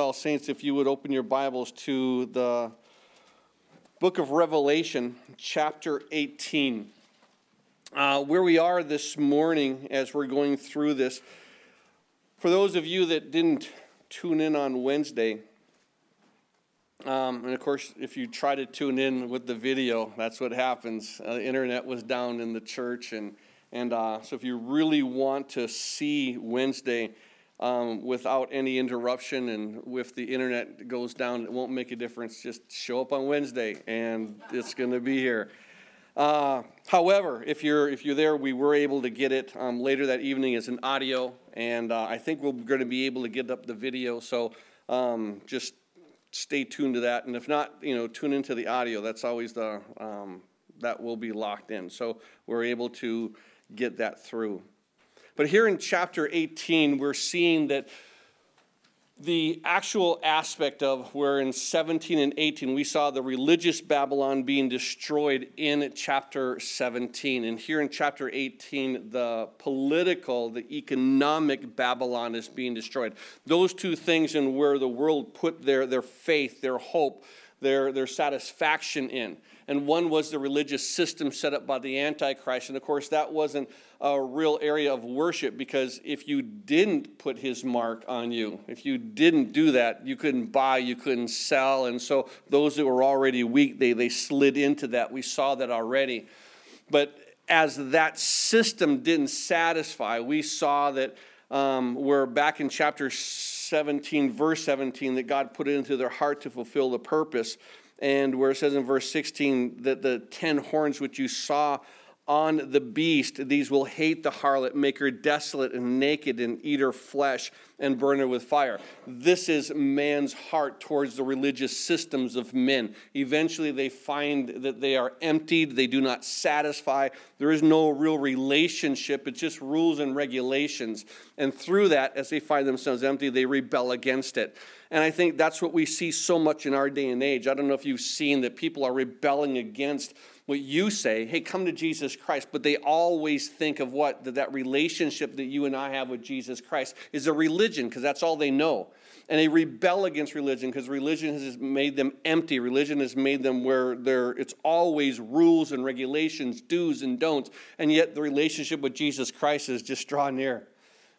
Saints, if you would open your Bibles to the book of Revelation, chapter 18. Uh, where we are this morning as we're going through this, for those of you that didn't tune in on Wednesday, um, and of course, if you try to tune in with the video, that's what happens. Uh, the internet was down in the church, and, and uh, so if you really want to see Wednesday, um, without any interruption. And if the internet goes down, it won't make a difference. Just show up on Wednesday, and it's going to be here. Uh, however, if you're if you're there, we were able to get it um, later that evening as an audio, and uh, I think we're going to be able to get up the video. So um, just stay tuned to that, and if not, you know, tune into the audio. That's always the um, that will be locked in. So we're able to get that through. But here in chapter 18, we're seeing that the actual aspect of where in 17 and 18 we saw the religious Babylon being destroyed in chapter 17. And here in chapter 18, the political, the economic Babylon is being destroyed. Those two things and where the world put their, their faith, their hope, their, their satisfaction in and one was the religious system set up by the Antichrist. And of course, that wasn't a real area of worship because if you didn't put his mark on you, if you didn't do that, you couldn't buy, you couldn't sell. And so those that were already weak, they, they slid into that. We saw that already. But as that system didn't satisfy, we saw that um, we're back in chapter 17, verse 17, that God put it into their heart to fulfill the purpose and where it says in verse 16 that the ten horns which you saw on the beast, these will hate the harlot, make her desolate and naked, and eat her flesh and burn her with fire. This is man's heart towards the religious systems of men. Eventually, they find that they are emptied, they do not satisfy. There is no real relationship, it's just rules and regulations. And through that, as they find themselves empty, they rebel against it. And I think that's what we see so much in our day and age. I don't know if you've seen that people are rebelling against what you say, hey, come to Jesus Christ, but they always think of what? That that relationship that you and I have with Jesus Christ is a religion, because that's all they know. And they rebel against religion because religion has made them empty. Religion has made them where there it's always rules and regulations, do's and don'ts. And yet the relationship with Jesus Christ is just draw near.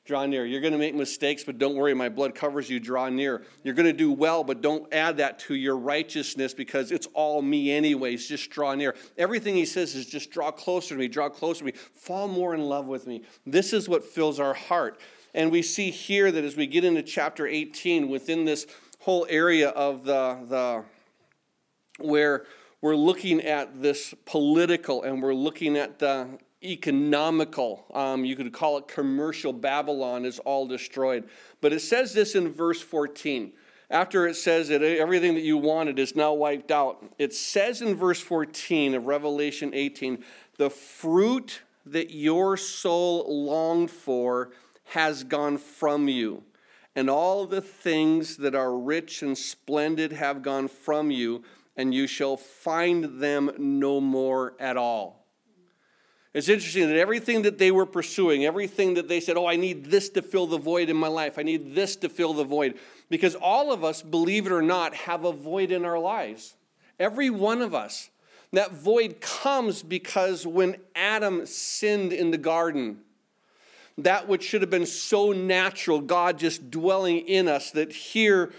Draw near. You're going to make mistakes, but don't worry, my blood covers you. Draw near. You're going to do well, but don't add that to your righteousness because it's all me, anyways. Just draw near. Everything he says is just draw closer to me, draw closer to me, fall more in love with me. This is what fills our heart. And we see here that as we get into chapter 18, within this whole area of the, the where we're looking at this political and we're looking at the economical, um, you could call it commercial Babylon, is all destroyed. But it says this in verse 14. After it says that everything that you wanted is now wiped out, it says in verse 14 of Revelation 18, the fruit that your soul longed for has gone from you, and all the things that are rich and splendid have gone from you, and you shall find them no more at all. It's interesting that everything that they were pursuing, everything that they said, oh, I need this to fill the void in my life, I need this to fill the void. Because all of us, believe it or not, have a void in our lives. Every one of us. That void comes because when Adam sinned in the garden, that which should have been so natural, God just dwelling in us, that here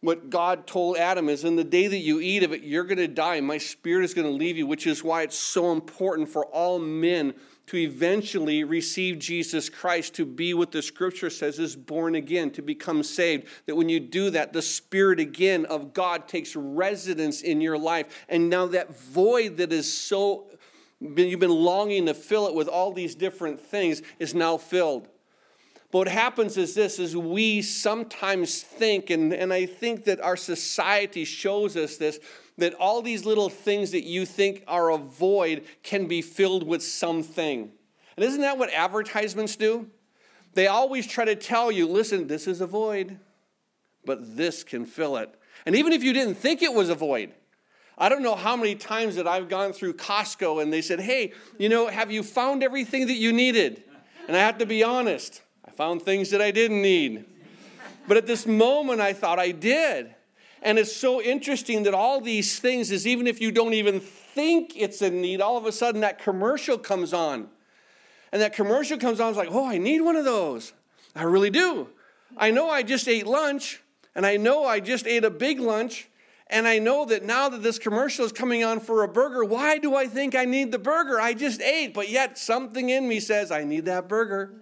what God told Adam is in the day that you eat of it, you're going to die. My spirit is going to leave you, which is why it's so important for all men to eventually receive Jesus Christ, to be what the scripture says is born again, to become saved. That when you do that, the spirit again of God takes residence in your life. And now that void that is so, you've been longing to fill it with all these different things is now filled. But what happens is this is we sometimes think, and, and I think that our society shows us this, that all these little things that you think are a void can be filled with something. And isn't that what advertisements do? They always try to tell you, listen, this is a void, but this can fill it. And even if you didn't think it was a void, I don't know how many times that I've gone through Costco and they said, hey, you know, have you found everything that you needed? And I have to be honest, I found things that I didn't need. But at this moment, I thought I did. And it's so interesting that all these things is even if you don't even think it's a need, all of a sudden that commercial comes on. And that commercial comes on, it's like, oh, I need one of those. I really do. I know I just ate lunch, and I know I just ate a big lunch, and I know that now that this commercial is coming on for a burger, why do I think I need the burger? I just ate, but yet something in me says, I need that burger.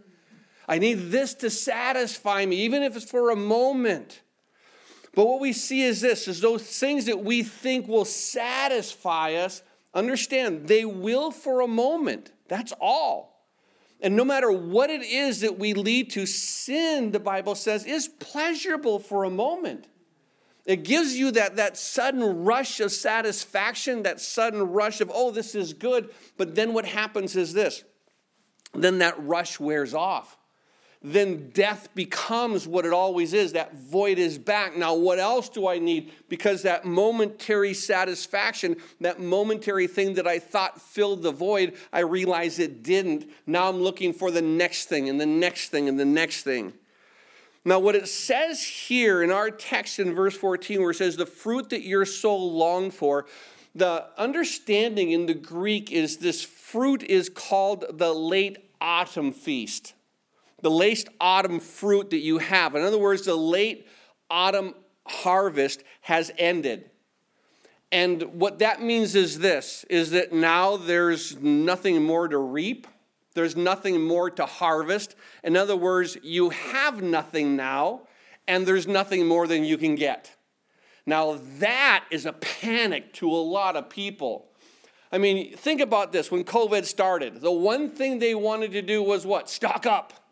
I need this to satisfy me, even if it's for a moment. But what we see is this is those things that we think will satisfy us, understand they will for a moment. That's all. And no matter what it is that we lead to, sin, the Bible says, is pleasurable for a moment. It gives you that, that sudden rush of satisfaction, that sudden rush of, oh, this is good. But then what happens is this then that rush wears off. Then death becomes what it always is. That void is back. Now, what else do I need? Because that momentary satisfaction, that momentary thing that I thought filled the void, I realize it didn't. Now I'm looking for the next thing and the next thing and the next thing. Now, what it says here in our text in verse 14, where it says, the fruit that your soul longed for, the understanding in the Greek is this fruit is called the late autumn feast. The late autumn fruit that you have. In other words, the late autumn harvest has ended. And what that means is this is that now there's nothing more to reap there's nothing more to harvest. In other words, you have nothing now, and there's nothing more than you can get. Now, that is a panic to a lot of people. I mean, think about this when COVID started, the one thing they wanted to do was what? Stock up.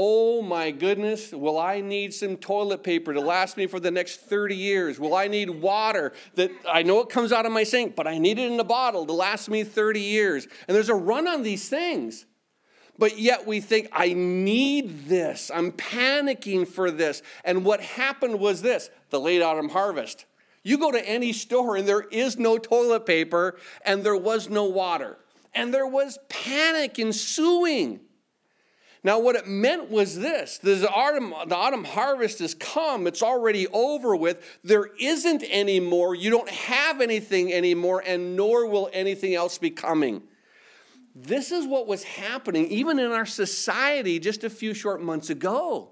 Oh my goodness, will I need some toilet paper to last me for the next 30 years? Will I need water that I know it comes out of my sink, but I need it in a bottle to last me 30 years? And there's a run on these things. But yet we think, I need this. I'm panicking for this. And what happened was this the late autumn harvest. You go to any store and there is no toilet paper and there was no water. And there was panic ensuing. Now, what it meant was this the autumn, the autumn harvest has come, it's already over with. There isn't any more, you don't have anything anymore, and nor will anything else be coming. This is what was happening even in our society just a few short months ago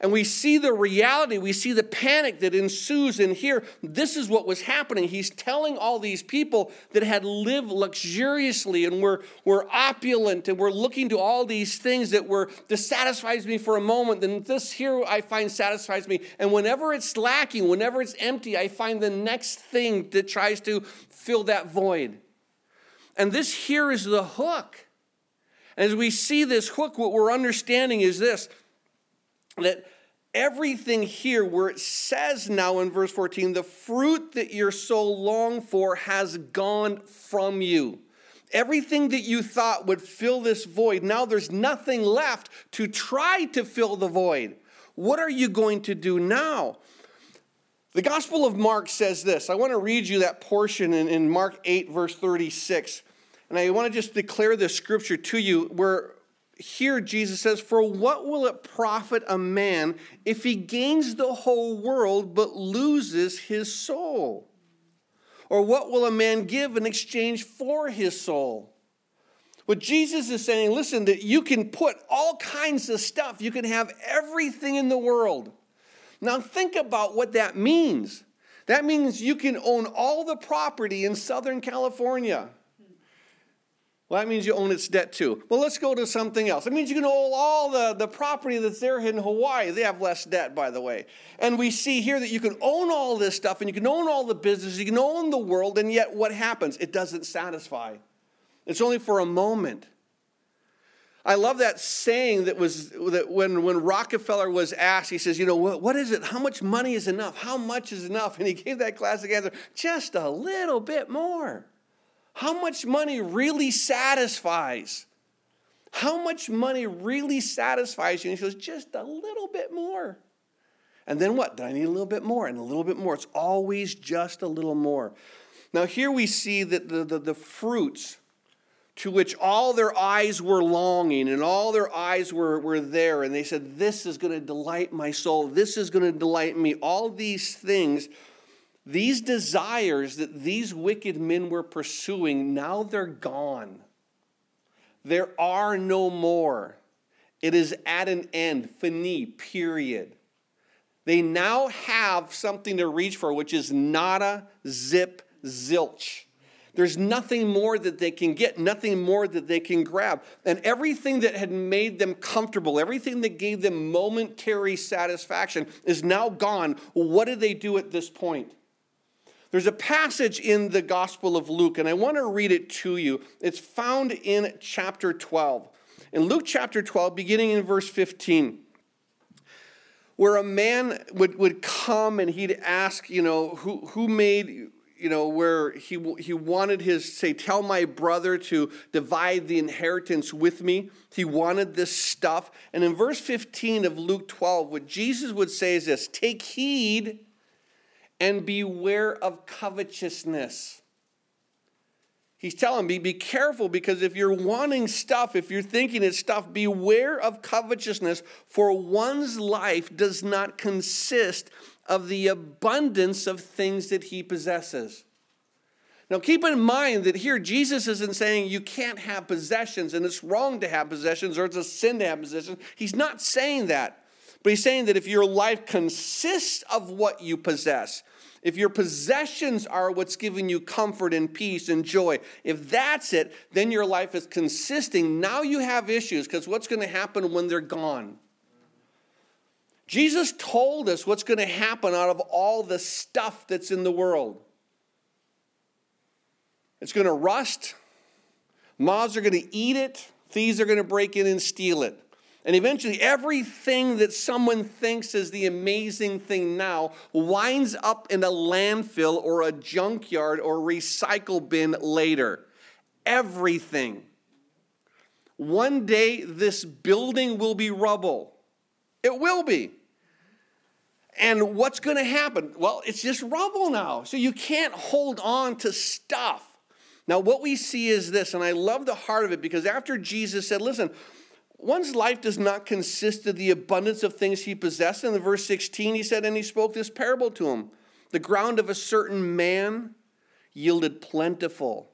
and we see the reality, we see the panic that ensues in here. This is what was happening. He's telling all these people that had lived luxuriously and were, were opulent and were looking to all these things that were, this satisfies me for a moment, then this here I find satisfies me. And whenever it's lacking, whenever it's empty, I find the next thing that tries to fill that void. And this here is the hook. As we see this hook, what we're understanding is this that everything here where it says now in verse 14 the fruit that you're so long for has gone from you. Everything that you thought would fill this void now there's nothing left to try to fill the void. What are you going to do now? The gospel of mark says this. I want to read you that portion in, in mark 8 verse 36 and i want to just declare this scripture to you where here Jesus says, For what will it profit a man if he gains the whole world but loses his soul? Or what will a man give in exchange for his soul? What Jesus is saying, listen, that you can put all kinds of stuff, you can have everything in the world. Now, think about what that means. That means you can own all the property in Southern California. Well, that means you own its debt too. Well, let's go to something else. It means you can own all the, the property that's there in Hawaii. They have less debt, by the way. And we see here that you can own all this stuff and you can own all the business, you can own the world, and yet what happens? It doesn't satisfy. It's only for a moment. I love that saying that was that when, when Rockefeller was asked, he says, you know, what, what is it? How much money is enough? How much is enough? And he gave that classic answer, just a little bit more. How much money really satisfies? How much money really satisfies you? And he goes, just a little bit more. And then what? Do I need a little bit more and a little bit more. It's always just a little more. Now, here we see that the, the, the fruits, to which all their eyes were longing and all their eyes were, were there. And they said, This is going to delight my soul. This is going to delight me. All these things, these desires that these wicked men were pursuing, now they're gone. There are no more. It is at an end, fini, period. They now have something to reach for, which is nada, zip, zilch. There's nothing more that they can get, nothing more that they can grab. And everything that had made them comfortable, everything that gave them momentary satisfaction is now gone. what do they do at this point? There's a passage in the Gospel of Luke, and I want to read it to you. It's found in chapter 12. In Luke chapter 12, beginning in verse 15 where a man would, would come and he'd ask, you know, who, who made you know, where he, he wanted his, say, tell my brother to divide the inheritance with me. He wanted this stuff. And in verse 15 of Luke 12, what Jesus would say is this take heed and beware of covetousness. He's telling me, be careful because if you're wanting stuff, if you're thinking it's stuff, beware of covetousness, for one's life does not consist of the abundance of things that he possesses. Now, keep in mind that here Jesus isn't saying you can't have possessions and it's wrong to have possessions or it's a sin to have possessions. He's not saying that. But he's saying that if your life consists of what you possess, if your possessions are what's giving you comfort and peace and joy, if that's it, then your life is consisting. Now you have issues because what's going to happen when they're gone? Jesus told us what's going to happen out of all the stuff that's in the world. It's going to rust, moths are going to eat it, thieves are going to break in and steal it. And eventually, everything that someone thinks is the amazing thing now winds up in a landfill or a junkyard or recycle bin later. Everything. One day, this building will be rubble. It will be. And what's going to happen? Well, it's just rubble now. So you can't hold on to stuff. Now, what we see is this, and I love the heart of it because after Jesus said, listen, one's life does not consist of the abundance of things he possessed. In the verse 16, he said, and he spoke this parable to him The ground of a certain man yielded plentiful.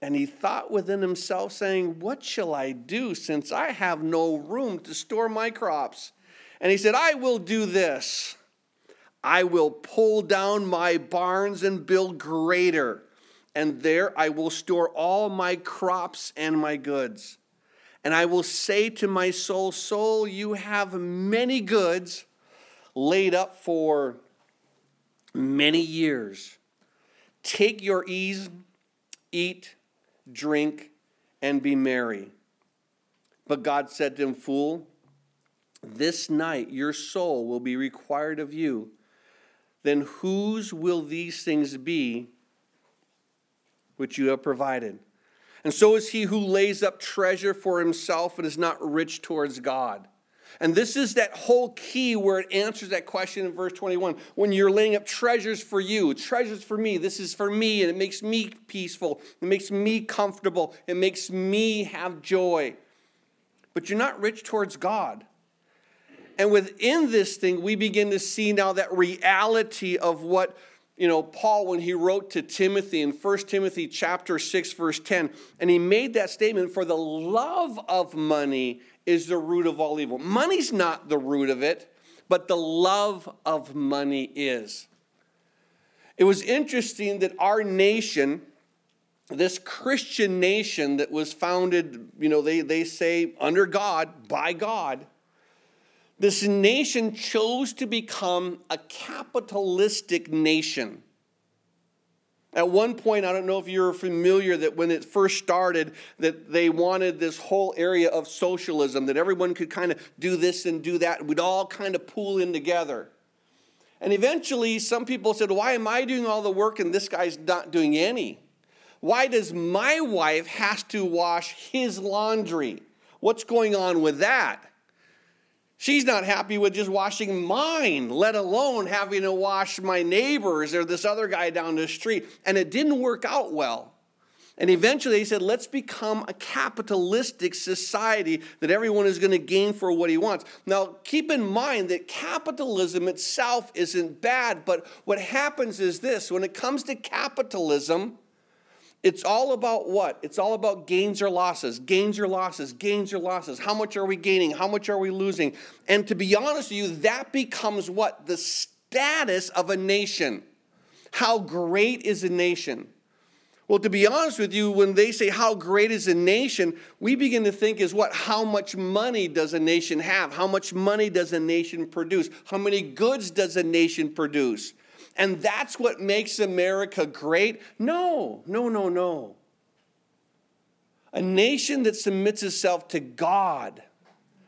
And he thought within himself, saying, What shall I do since I have no room to store my crops? And he said, I will do this. I will pull down my barns and build greater, and there I will store all my crops and my goods. And I will say to my soul, Soul, you have many goods laid up for many years. Take your ease, eat, drink, and be merry. But God said to him, Fool, this night your soul will be required of you then whose will these things be which you have provided? And so is he who lays up treasure for himself and is not rich towards God. And this is that whole key where it answers that question in verse 21. When you're laying up treasures for you, treasures for me, this is for me, and it makes me peaceful, it makes me comfortable, it makes me have joy. But you're not rich towards God. And within this thing, we begin to see now that reality of what you know paul when he wrote to timothy in 1 timothy chapter 6 verse 10 and he made that statement for the love of money is the root of all evil. Money's not the root of it but the love of money is. It was interesting that our nation this christian nation that was founded you know they, they say under god by god this nation chose to become a capitalistic nation. At one point, I don't know if you're familiar that when it first started, that they wanted this whole area of socialism, that everyone could kind of do this and do that, we'd all kind of pool in together. And eventually, some people said, Why am I doing all the work and this guy's not doing any? Why does my wife has to wash his laundry? What's going on with that? She's not happy with just washing mine, let alone having to wash my neighbors or this other guy down the street. And it didn't work out well. And eventually he said, let's become a capitalistic society that everyone is going to gain for what he wants. Now, keep in mind that capitalism itself isn't bad, but what happens is this when it comes to capitalism, it's all about what? It's all about gains or losses, gains or losses, gains or losses. How much are we gaining? How much are we losing? And to be honest with you, that becomes what? The status of a nation. How great is a nation? Well, to be honest with you, when they say how great is a nation, we begin to think is what? How much money does a nation have? How much money does a nation produce? How many goods does a nation produce? And that's what makes America great? No, no, no, no. A nation that submits itself to God,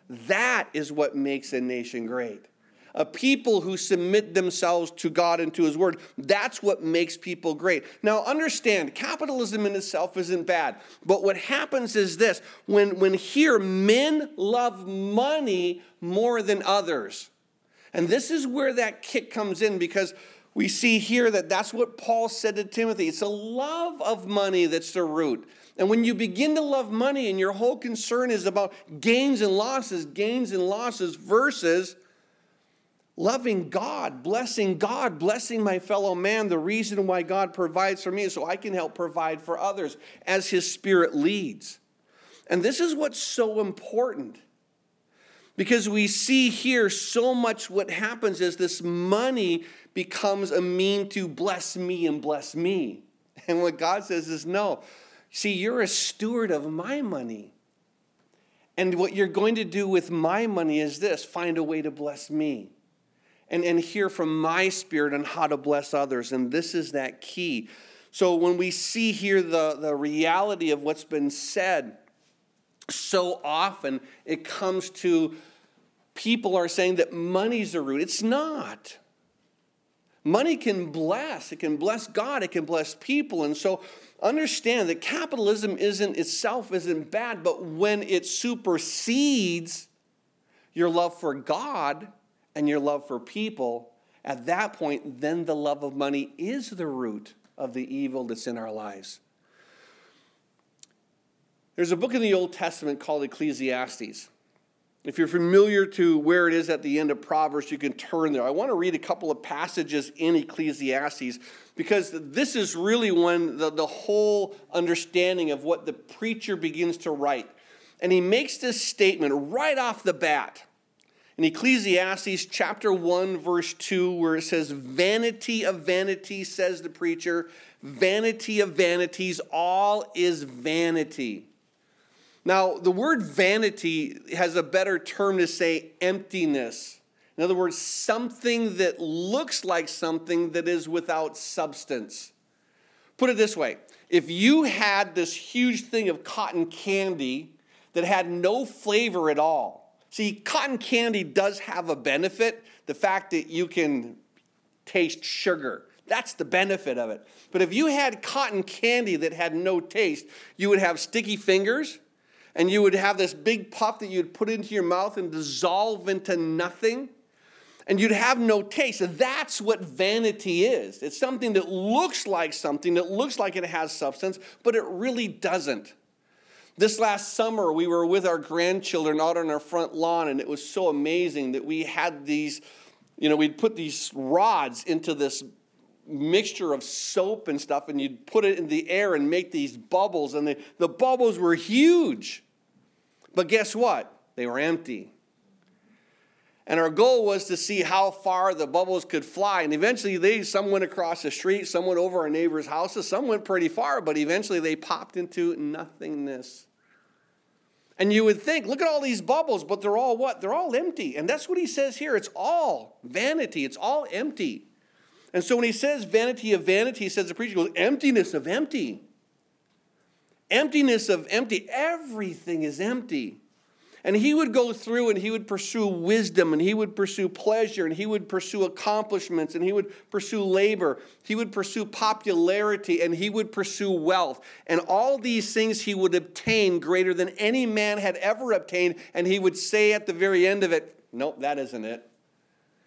that is what makes a nation great a people who submit themselves to God and to His Word. That's what makes people great. Now, understand, capitalism in itself isn't bad. But what happens is this when, when here men love money more than others. And this is where that kick comes in because we see here that that's what Paul said to Timothy. It's a love of money that's the root. And when you begin to love money and your whole concern is about gains and losses, gains and losses versus loving God, blessing God, blessing my fellow man, the reason why God provides for me is so I can help provide for others as His Spirit leads. And this is what's so important. Because we see here so much what happens is this money becomes a mean to bless me and bless me. And what God says is no. See, you're a steward of my money. And what you're going to do with my money is this find a way to bless me and, and hear from my spirit on how to bless others. And this is that key. So when we see here the, the reality of what's been said, so often it comes to people are saying that money's a root. It's not. Money can bless, it can bless God, it can bless people. And so understand that capitalism isn't itself isn't bad, but when it supersedes your love for God, and your love for people, at that point, then the love of money is the root of the evil that's in our lives. There's a book in the Old Testament called Ecclesiastes. If you're familiar to where it is at the end of Proverbs, you can turn there. I want to read a couple of passages in Ecclesiastes because this is really when the, the whole understanding of what the preacher begins to write. And he makes this statement right off the bat in Ecclesiastes chapter 1, verse 2, where it says, Vanity of vanity, says the preacher, vanity of vanities, all is vanity. Now, the word vanity has a better term to say emptiness. In other words, something that looks like something that is without substance. Put it this way if you had this huge thing of cotton candy that had no flavor at all, See, cotton candy does have a benefit the fact that you can taste sugar. That's the benefit of it. But if you had cotton candy that had no taste, you would have sticky fingers and you would have this big puff that you'd put into your mouth and dissolve into nothing. And you'd have no taste. That's what vanity is. It's something that looks like something, that looks like it has substance, but it really doesn't. This last summer, we were with our grandchildren out on our front lawn, and it was so amazing that we had these, you know, we'd put these rods into this mixture of soap and stuff, and you'd put it in the air and make these bubbles, and the, the bubbles were huge. But guess what? They were empty. And our goal was to see how far the bubbles could fly. And eventually, they some went across the street, some went over our neighbors' houses, some went pretty far, but eventually they popped into nothingness. And you would think, look at all these bubbles, but they're all what? They're all empty. And that's what he says here. It's all vanity, it's all empty. And so when he says vanity of vanity, he says the preacher goes, emptiness of empty. Emptiness of empty. Everything is empty. And he would go through and he would pursue wisdom and he would pursue pleasure and he would pursue accomplishments and he would pursue labor. He would pursue popularity and he would pursue wealth. And all these things he would obtain greater than any man had ever obtained. And he would say at the very end of it, Nope, that isn't it.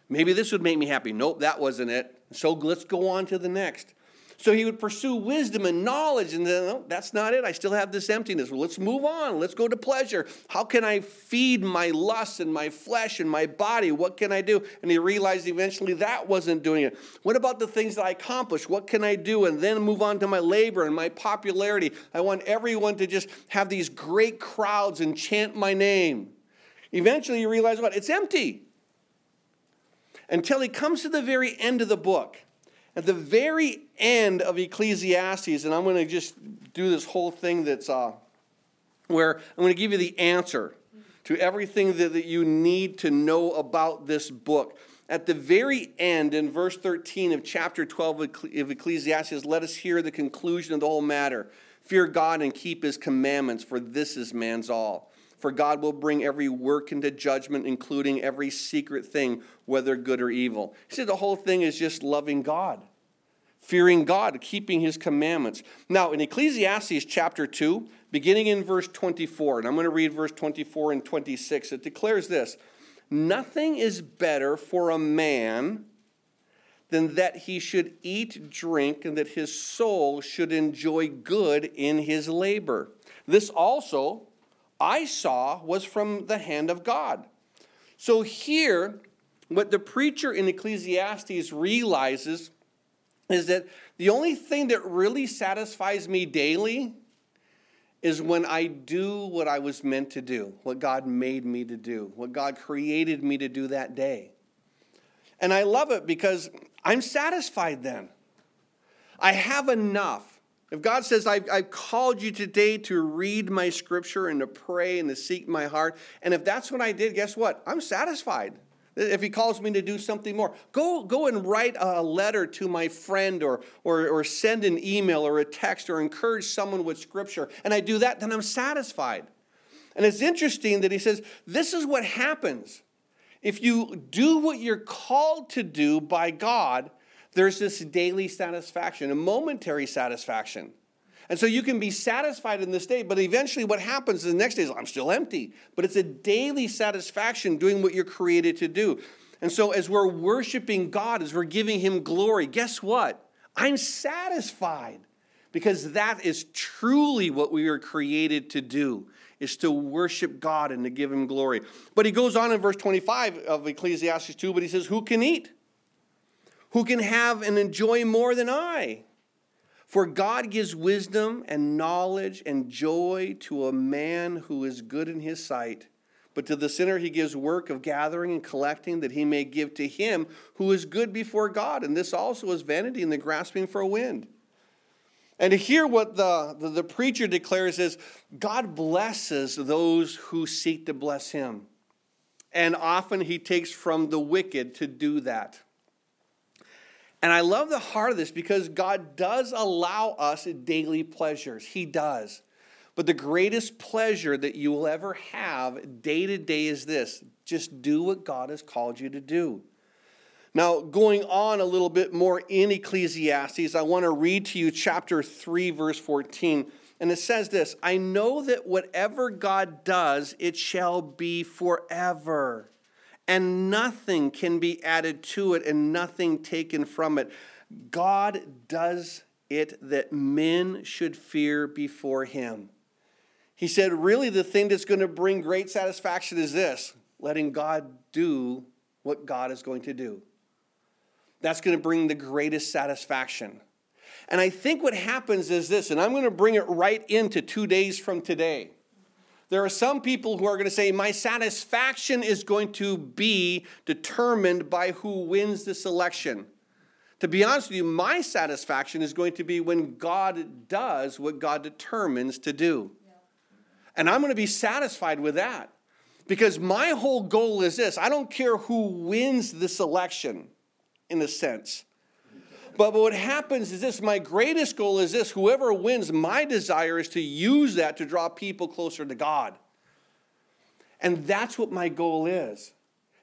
Maybe this would make me happy. Nope, that wasn't it. So let's go on to the next. So he would pursue wisdom and knowledge, and then, oh, that's not it. I still have this emptiness. Well, let's move on. Let's go to pleasure. How can I feed my lust and my flesh and my body? What can I do? And he realized eventually that wasn't doing it. What about the things that I accomplished? What can I do? And then move on to my labor and my popularity. I want everyone to just have these great crowds and chant my name. Eventually, you realize what? It's empty. Until he comes to the very end of the book. At the very end of Ecclesiastes, and I'm going to just do this whole thing that's uh, where I'm going to give you the answer to everything that, that you need to know about this book. At the very end, in verse 13 of chapter 12 of Ecclesiastes, let us hear the conclusion of the whole matter. Fear God and keep his commandments, for this is man's all. For God will bring every work into judgment, including every secret thing, whether good or evil. He said the whole thing is just loving God, fearing God, keeping his commandments. Now, in Ecclesiastes chapter 2, beginning in verse 24, and I'm going to read verse 24 and 26, it declares this Nothing is better for a man than that he should eat, drink, and that his soul should enjoy good in his labor. This also I saw was from the hand of God. So here, what the preacher in Ecclesiastes realizes is that the only thing that really satisfies me daily is when I do what I was meant to do, what God made me to do, what God created me to do that day. And I love it because I'm satisfied then. I have enough. If God says, I've, I've, called you today to read my scripture and to pray and to seek my heart, and if that's what I did, guess what? I'm satisfied. If he calls me to do something more, go, go and write a letter to my friend or, or, or send an email or a text or encourage someone with scripture, and I do that, then I'm satisfied. And it's interesting that he says, This is what happens. If you do what you're called to do by God, there's this daily satisfaction, a momentary satisfaction. And so you can be satisfied in this day, but eventually what happens is the next day is, I'm still empty. But it's a daily satisfaction doing what you're created to do. And so as we're worshiping God, as we're giving Him glory, guess what? I'm satisfied because that is truly what we were created to do is to worship God and to give him glory. But he goes on in verse 25 of Ecclesiastes 2, but he says, Who can eat? Who can have and enjoy more than I. For God gives wisdom and knowledge and joy to a man who is good in his sight. But to the sinner he gives work of gathering and collecting that he may give to him who is good before God. And this also is vanity and the grasping for a wind. And to hear what the, the, the preacher declares is God blesses those who seek to bless him. And often he takes from the wicked to do that. And I love the heart of this because God does allow us daily pleasures. He does. But the greatest pleasure that you will ever have day to day is this just do what God has called you to do. Now, going on a little bit more in Ecclesiastes, I want to read to you chapter 3, verse 14. And it says this I know that whatever God does, it shall be forever and nothing can be added to it and nothing taken from it. God does it that men should fear before him. He said, really, the thing that's going to bring great satisfaction is this letting God do what God is going to do. That's going to bring the greatest satisfaction. And I think what happens is this, and I'm going to bring it right into two days from today. There are some people who are going to say, My satisfaction is going to be determined by who wins this election. To be honest with you, my satisfaction is going to be when God does what God determines to do. And I'm going to be satisfied with that. Because my whole goal is this I don't care who wins this election, in a sense. But what happens is this my greatest goal is this whoever wins, my desire is to use that to draw people closer to God. And that's what my goal is.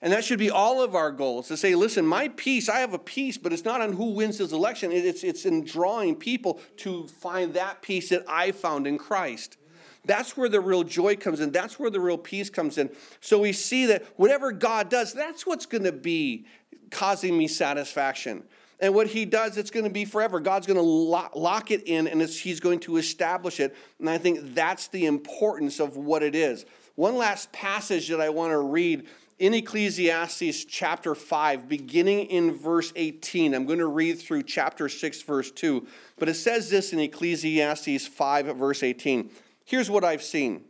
And that should be all of our goals to say, listen, my peace, I have a peace, but it's not on who wins this election. It's, it's in drawing people to find that peace that I found in Christ. That's where the real joy comes in. That's where the real peace comes in. So we see that whatever God does, that's what's going to be causing me satisfaction. And what he does, it's going to be forever. God's going to lock, it in and he's going to establish it. And I think that's the importance of what it is. One last passage that I want to read in Ecclesiastes chapter 5, beginning in verse 18. I'm going to read through chapter 6, verse 2. But it says this in Ecclesiastes 5, verse 18. Here's what I've seen.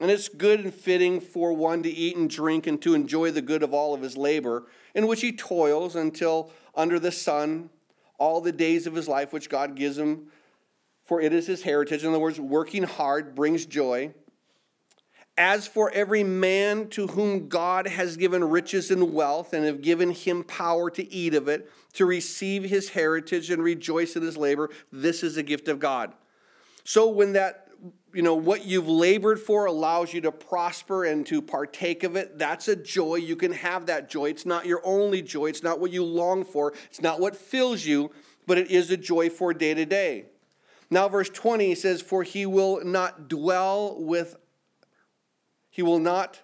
And it's good and fitting for one to eat and drink and to enjoy the good of all of his labor, in which he toils until under the sun all the days of his life which God gives him, for it is his heritage. In other words, working hard brings joy. As for every man to whom God has given riches and wealth, and have given him power to eat of it, to receive his heritage and rejoice in his labor, this is a gift of God. So when that, you know, what you've labored for allows you to prosper and to partake of it, that's a joy. You can have that joy. It's not your only joy, it's not what you long for, it's not what fills you, but it is a joy for day to day. Now, verse 20 says, For he will not dwell with he will not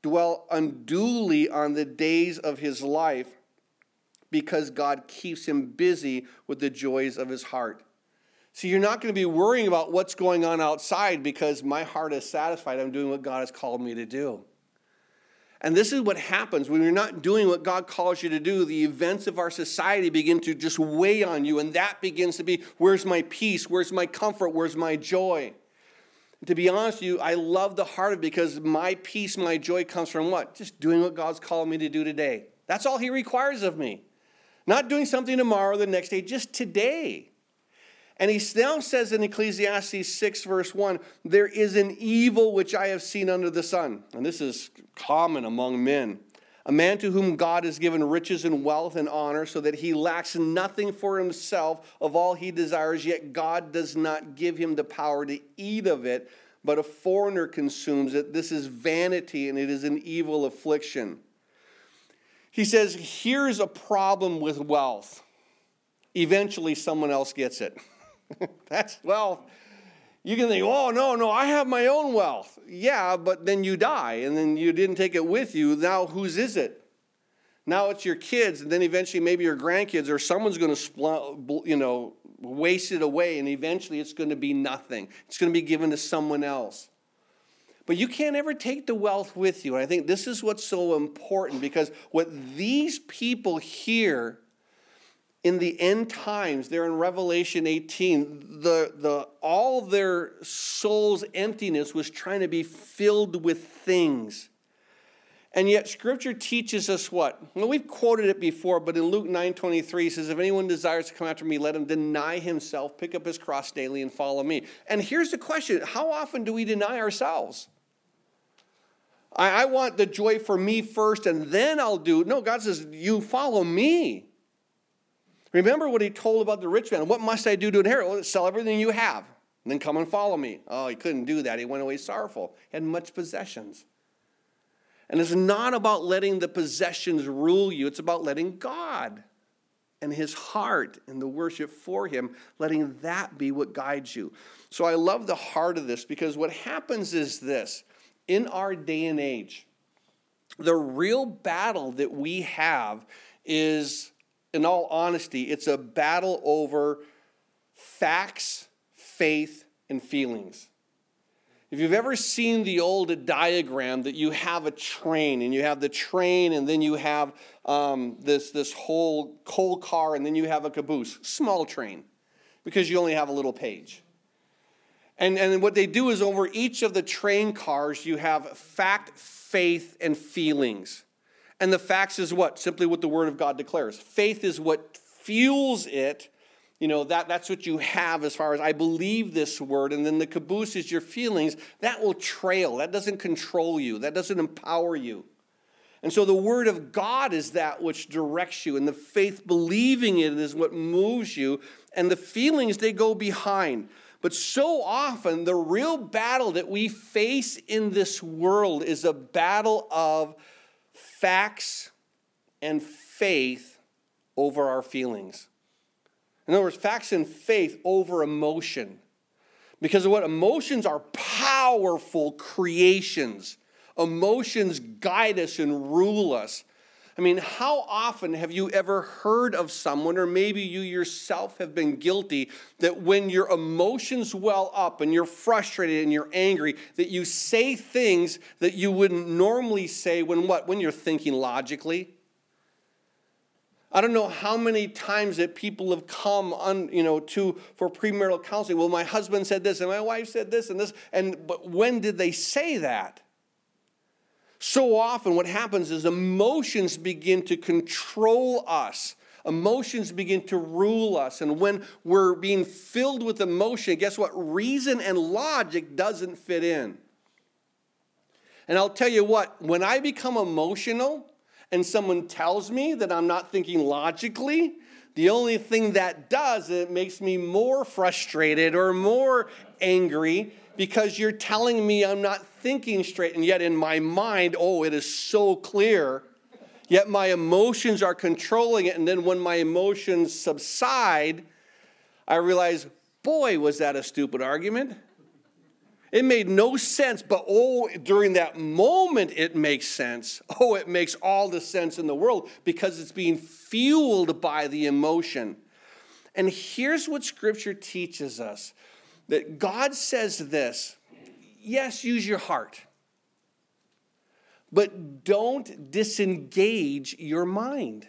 dwell unduly on the days of his life because God keeps him busy with the joys of his heart. So you're not going to be worrying about what's going on outside because my heart is satisfied. I'm doing what God has called me to do. And this is what happens when you're not doing what God calls you to do. The events of our society begin to just weigh on you, and that begins to be where's my peace? Where's my comfort? Where's my joy? to be honest with you, I love the heart of it because my peace, my joy comes from what? Just doing what God's called me to do today. That's all He requires of me. Not doing something tomorrow, or the next day, just today. And he now says in Ecclesiastes 6, verse 1, there is an evil which I have seen under the sun. And this is common among men a man to whom God has given riches and wealth and honor, so that he lacks nothing for himself of all he desires, yet God does not give him the power to eat of it, but a foreigner consumes it. This is vanity, and it is an evil affliction. He says, Here's a problem with wealth. Eventually, someone else gets it. That's wealth you can think, oh, no, no, I have my own wealth. Yeah, but then you die and then you didn't take it with you. Now, whose is it? Now it's your kids, and then eventually maybe your grandkids, or someone's going to, you know, waste it away, and eventually it's going to be nothing. It's going to be given to someone else. But you can't ever take the wealth with you. And I think this is what's so important because what these people here in the end times, there in Revelation 18, the, the, all their soul's emptiness was trying to be filled with things. And yet Scripture teaches us what? Well, we've quoted it before, but in Luke 9 23 says, If anyone desires to come after me, let him deny himself, pick up his cross daily, and follow me. And here's the question How often do we deny ourselves? I, I want the joy for me first, and then I'll do. No, God says, You follow me. Remember what he told about the rich man. What must I do to inherit? Well, sell everything you have, and then come and follow me. Oh, he couldn't do that. He went away sorrowful. He had much possessions. And it's not about letting the possessions rule you, it's about letting God and his heart and the worship for him, letting that be what guides you. So I love the heart of this because what happens is this in our day and age, the real battle that we have is in all honesty, it's a battle over facts, faith, and feelings. If you've ever seen the old diagram that you have a train and you have the train and then you have um, this, this whole coal car and then you have a caboose, small train, because you only have a little page. And, and what they do is over each of the train cars, you have fact, faith, and feelings. And the facts is what? Simply what the Word of God declares. Faith is what fuels it. You know, that, that's what you have as far as I believe this word. And then the caboose is your feelings. That will trail. That doesn't control you, that doesn't empower you. And so the Word of God is that which directs you, and the faith believing it is what moves you, and the feelings, they go behind. But so often, the real battle that we face in this world is a battle of facts and faith over our feelings. In other words, facts and faith over emotion. Because of what? Emotions are powerful creations. Emotions guide us and rule us. I mean, how often have you ever heard of someone, or maybe you yourself have been guilty, that when your emotions well up and you're frustrated and you're angry, that you say things that you wouldn't normally say when what? When you're thinking logically? I don't know how many times that people have come on, you know, to for premarital counseling. Well, my husband said this and my wife said this and this, and but when did they say that? So often, what happens is emotions begin to control us. Emotions begin to rule us. And when we're being filled with emotion, guess what? Reason and logic doesn't fit in. And I'll tell you what, when I become emotional and someone tells me that I'm not thinking logically, the only thing that does it makes me more frustrated or more angry because you're telling me I'm not thinking straight, and yet in my mind, oh, it is so clear. Yet my emotions are controlling it, and then when my emotions subside, I realize, boy, was that a stupid argument. It made no sense, but oh, during that moment, it makes sense. Oh, it makes all the sense in the world because it's being fueled by the emotion. And here's what Scripture teaches us that God says this yes, use your heart, but don't disengage your mind.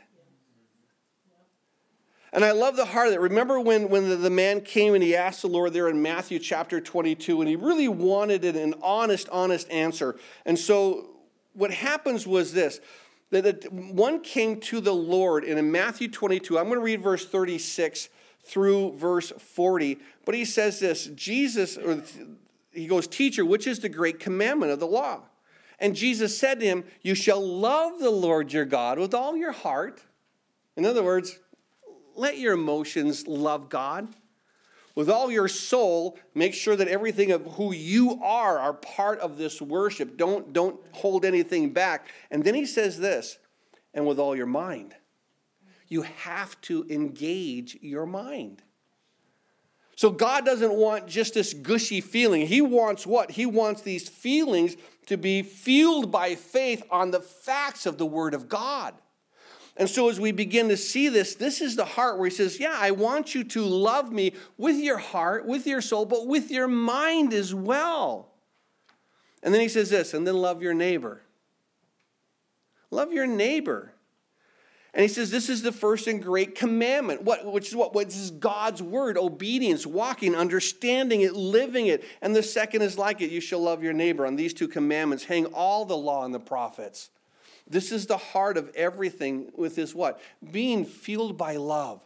And I love the heart of it. Remember when, when the, the, man came and he asked the Lord there in Matthew chapter 22, and he really wanted an honest, honest answer. And so what happens was this that one came to the Lord, and in Matthew 22, I'm going to read verse 36 through verse 40. But he says this Jesus, or he goes, Teacher, which is the great commandment of the law? And Jesus said to him, You shall love the Lord your God with all your heart. In other words, let your emotions love God. With all your soul, make sure that everything of who you are are part of this worship. Don't, don't hold anything back. And then he says this, and with all your mind you have to engage your mind. So God doesn't want just this gushy feeling. He wants what? He wants these feelings to be fueled by faith on the facts of the Word of God. And so, as we begin to see this, this is the heart where he says, Yeah, I want you to love me with your heart, with your soul, but with your mind as well. And then he says this, and then love your neighbor. Love your neighbor. And he says, This is the first and great commandment, what, which is what? What is God's word, obedience, walking, understanding it, living it. And the second is like it you shall love your neighbor. On these two commandments hang all the law and the prophets. This is the heart of everything with this what? Being fueled by love.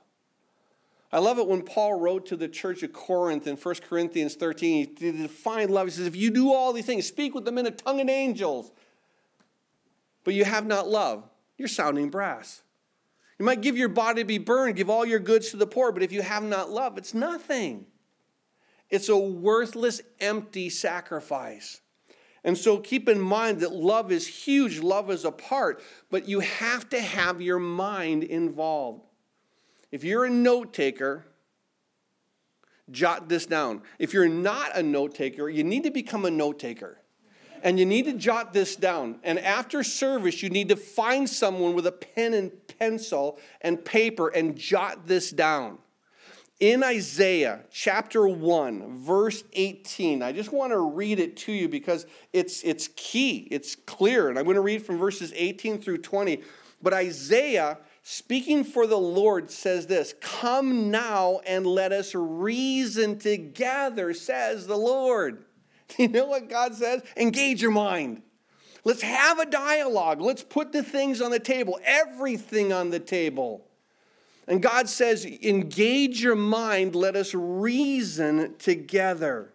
I love it when Paul wrote to the church of Corinth in 1 Corinthians 13. He defined love. He says, If you do all these things, speak with them in a tongue of angels, but you have not love, you're sounding brass. You might give your body to be burned, give all your goods to the poor, but if you have not love, it's nothing. It's a worthless, empty sacrifice. And so keep in mind that love is huge, love is a part, but you have to have your mind involved. If you're a note taker, jot this down. If you're not a note taker, you need to become a note taker and you need to jot this down. And after service, you need to find someone with a pen and pencil and paper and jot this down. In Isaiah chapter 1, verse 18, I just want to read it to you because it's, it's key, it's clear. And I'm going to read from verses 18 through 20. But Isaiah, speaking for the Lord, says this Come now and let us reason together, says the Lord. You know what God says? Engage your mind. Let's have a dialogue. Let's put the things on the table, everything on the table. And God says, engage your mind, let us reason together.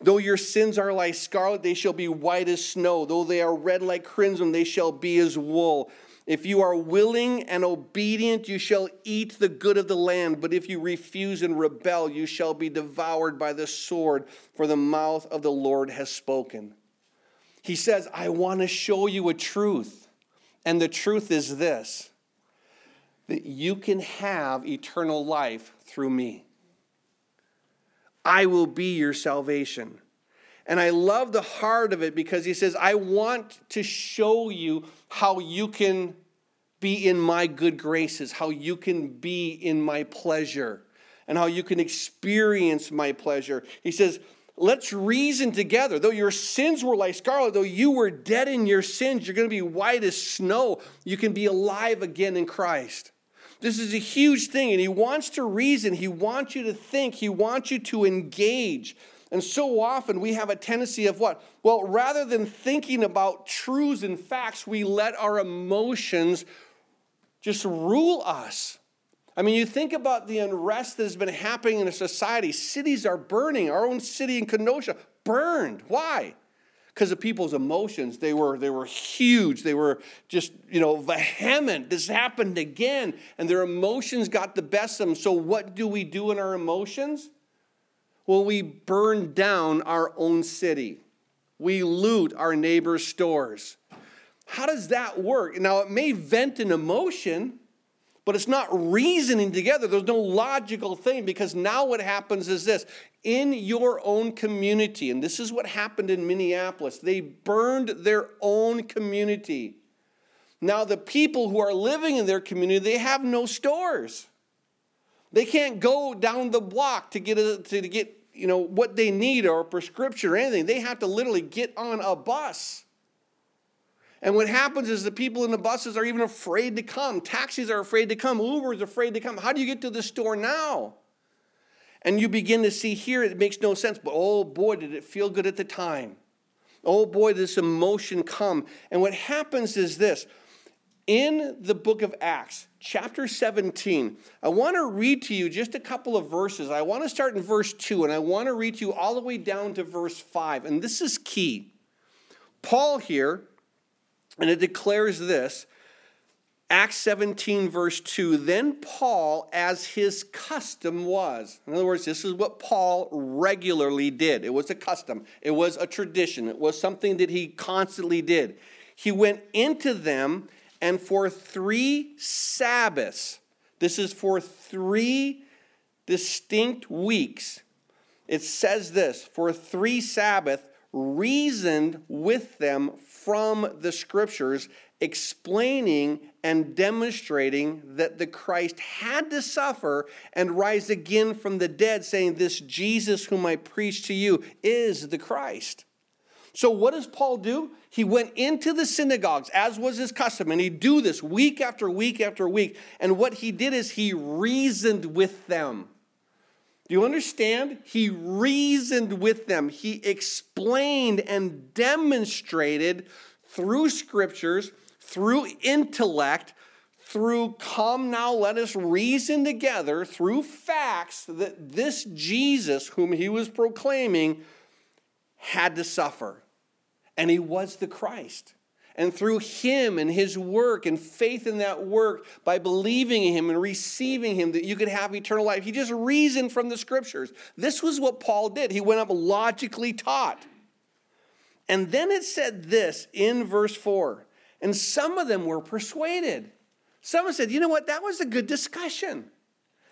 Though your sins are like scarlet, they shall be white as snow. Though they are red like crimson, they shall be as wool. If you are willing and obedient, you shall eat the good of the land. But if you refuse and rebel, you shall be devoured by the sword, for the mouth of the Lord has spoken. He says, I want to show you a truth. And the truth is this that you can have eternal life through me. I will be your salvation. And I love the heart of it because he says, I want to show you how you can be in my good graces, how you can be in my pleasure, and how you can experience my pleasure. He says, Let's reason together. Though your sins were like scarlet, though you were dead in your sins, you're going to be white as snow. You can be alive again in Christ. This is a huge thing, and he wants to reason. He wants you to think. He wants you to engage. And so often we have a tendency of what? Well, rather than thinking about truths and facts, we let our emotions just rule us. I mean, you think about the unrest that has been happening in a society. Cities are burning. Our own city in Kenosha burned. Why? Because of people's emotions. They were, they were huge. They were just, you know, vehement. This happened again. And their emotions got the best of them. So, what do we do in our emotions? Well, we burn down our own city. We loot our neighbor's stores. How does that work? Now, it may vent an emotion, but it's not reasoning together. There's no logical thing because now what happens is this in your own community, and this is what happened in Minneapolis, they burned their own community. Now, the people who are living in their community, they have no stores. They can't go down the block to get, a, to get you know, what they need or a prescription or anything. They have to literally get on a bus. And what happens is the people in the buses are even afraid to come. Taxis are afraid to come. Uber is afraid to come. How do you get to the store now? And you begin to see here, it makes no sense, but oh boy, did it feel good at the time. Oh boy, this emotion come. And what happens is this in the book of Acts, chapter 17, I want to read to you just a couple of verses. I want to start in verse 2, and I want to read to you all the way down to verse 5. And this is key. Paul here, and it declares this Acts 17, verse 2 Then Paul, as his custom was, in other words, this is what Paul regularly did. It was a custom, it was a tradition, it was something that he constantly did. He went into them, and for three Sabbaths, this is for three distinct weeks, it says this for three Sabbath, reasoned with them from the scriptures, explaining and demonstrating that the Christ had to suffer and rise again from the dead, saying, This Jesus whom I preach to you is the Christ. So, what does Paul do? He went into the synagogues, as was his custom, and he'd do this week after week after week. And what he did is he reasoned with them. Do you understand? He reasoned with them. He explained and demonstrated through scriptures, through intellect, through come now, let us reason together, through facts, that this Jesus, whom he was proclaiming, had to suffer. And he was the Christ. And through him and his work and faith in that work, by believing in him and receiving him, that you could have eternal life. He just reasoned from the scriptures. This was what Paul did. He went up logically taught. And then it said this in verse 4 and some of them were persuaded. Someone said, you know what, that was a good discussion.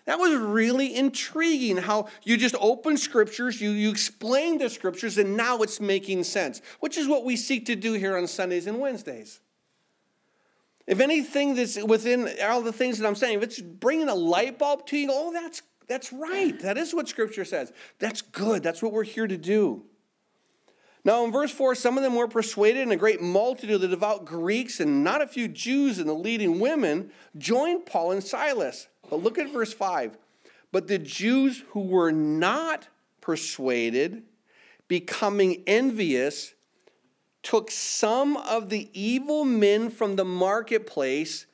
That was really intriguing how you just open scriptures, you, you explain the scriptures, and now it's making sense, which is what we seek to do here on Sundays and Wednesdays. If anything that's within all the things that I'm saying, if it's bringing a light bulb to you, oh, that's, that's right. That is what scripture says. That's good. That's what we're here to do. Now, in verse 4, some of them were persuaded, and a great multitude of the devout Greeks and not a few Jews and the leading women joined Paul and Silas. But look at verse 5. But the Jews who were not persuaded, becoming envious, took some of the evil men from the marketplace,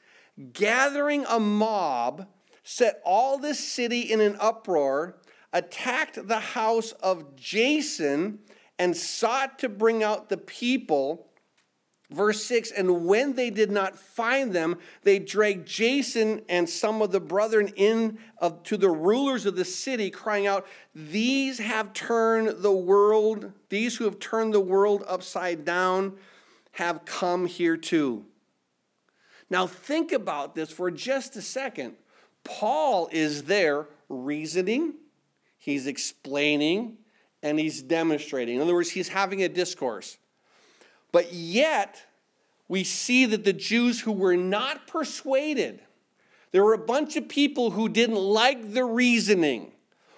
gathering a mob, set all the city in an uproar, attacked the house of Jason, and sought to bring out the people Verse 6 And when they did not find them, they dragged Jason and some of the brethren in of, to the rulers of the city, crying out, These have turned the world, these who have turned the world upside down have come here too. Now think about this for just a second. Paul is there reasoning, he's explaining, and he's demonstrating. In other words, he's having a discourse. But yet, we see that the Jews who were not persuaded, there were a bunch of people who didn't like the reasoning.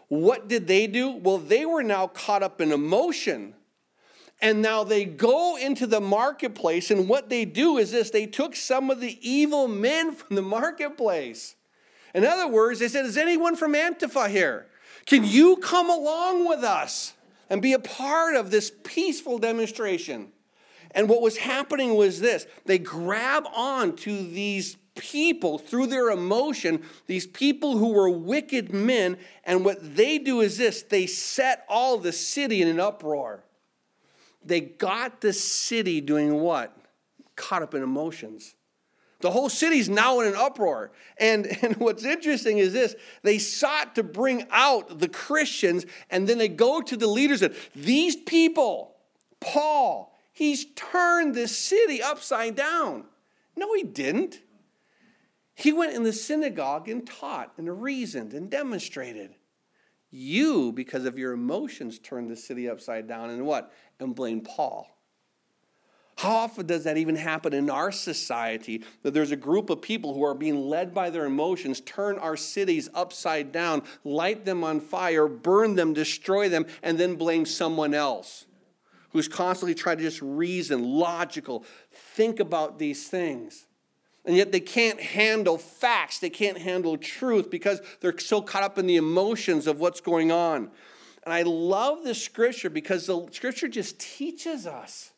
What did they do? Well, they were now caught up in emotion. And now they go into the marketplace, and what they do is this they took some of the evil men from the marketplace. In other words, they said, Is anyone from Antifa here? Can you come along with us and be a part of this peaceful demonstration? And what was happening was this they grab on to these people through their emotion, these people who were wicked men, and what they do is this they set all the city in an uproar. They got the city doing what? Caught up in emotions. The whole city's now in an uproar. And, and what's interesting is this they sought to bring out the Christians, and then they go to the leaders and these people, Paul, he's turned this city upside down. No, he didn't. He went in the synagogue and taught and reasoned and demonstrated. You, because of your emotions, turned the city upside down and what? And blamed Paul. How often does that even happen in our society that there's a group of people who are being led by their emotions, turn our cities upside down, light them on fire, burn them, destroy them, and then blame someone else who's constantly trying to just reason, logical, think about these things? And yet they can't handle facts, they can't handle truth because they're so caught up in the emotions of what's going on. And I love this scripture because the scripture just teaches us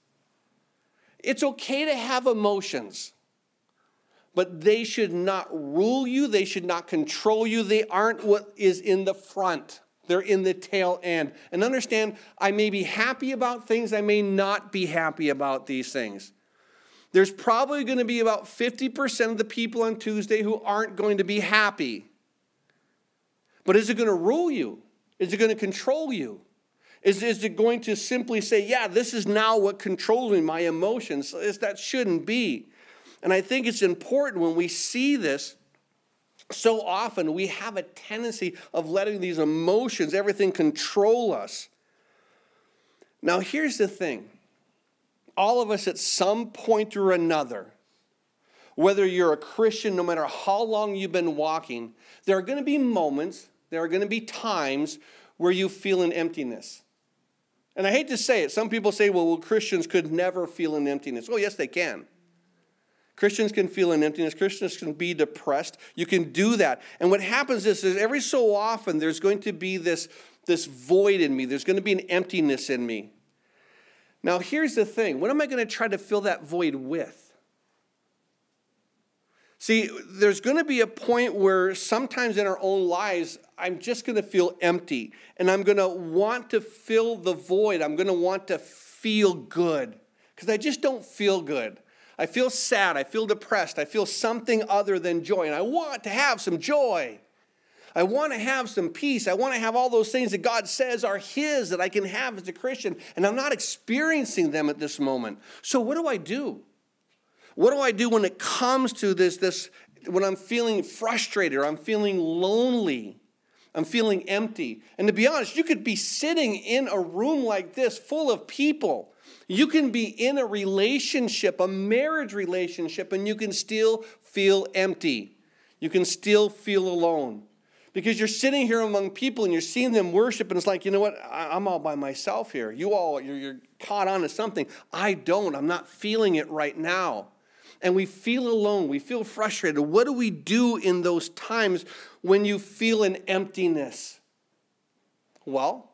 it's okay to have emotions, but they should not rule you, they should not control you. They aren't what is in the front. They're in the tail end. And understand, I may be happy about things, I may not be happy about these things. There's probably going to be about 50% of the people on Tuesday who aren't going to be happy. But is it going to rule you? Is it going to control you? Is, is it going to simply say, yeah, this is now what controls me, my emotions? That shouldn't be. And I think it's important when we see this. So often we have a tendency of letting these emotions, everything control us. Now, here's the thing all of us at some point or another, whether you're a Christian, no matter how long you've been walking, there are going to be moments, there are going to be times where you feel an emptiness. And I hate to say it, some people say, well, well, Christians could never feel an emptiness. Oh, yes, they can. Christians can feel an emptiness. Christians can be depressed. You can do that. And what happens is, is every so often there's going to be this, this void in me, there's going to be an emptiness in me. Now, here's the thing what am I going to try to fill that void with? See, there's going to be a point where sometimes in our own lives, I'm just going to feel empty and I'm going to want to fill the void. I'm going to want to feel good because I just don't feel good. I feel sad. I feel depressed. I feel something other than joy. And I want to have some joy. I want to have some peace. I want to have all those things that God says are His that I can have as a Christian, and I'm not experiencing them at this moment. So, what do I do? What do I do when it comes to this, this when I'm feeling frustrated or I'm feeling lonely? I'm feeling empty. And to be honest, you could be sitting in a room like this full of people. You can be in a relationship, a marriage relationship, and you can still feel empty. You can still feel alone. Because you're sitting here among people and you're seeing them worship and it's like you know what? I'm all by myself here. You all you're, you're caught on to something. I don't. I'm not feeling it right now. And we feel alone. We feel frustrated. What do we do in those times when you feel an emptiness? Well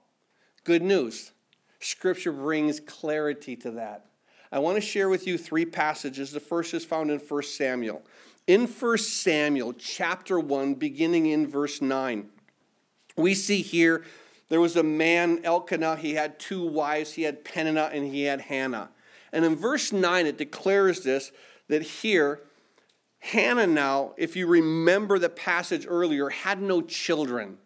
good news scripture brings clarity to that i want to share with you three passages the first is found in 1 samuel in 1 Samuel chapter 1, beginning in verse 9, we see here there was a man, Elkanah, he had two wives, he had Peninnah and he had Hannah. And in verse 9, it declares this that here, Hannah now, if you remember the passage earlier, had no children.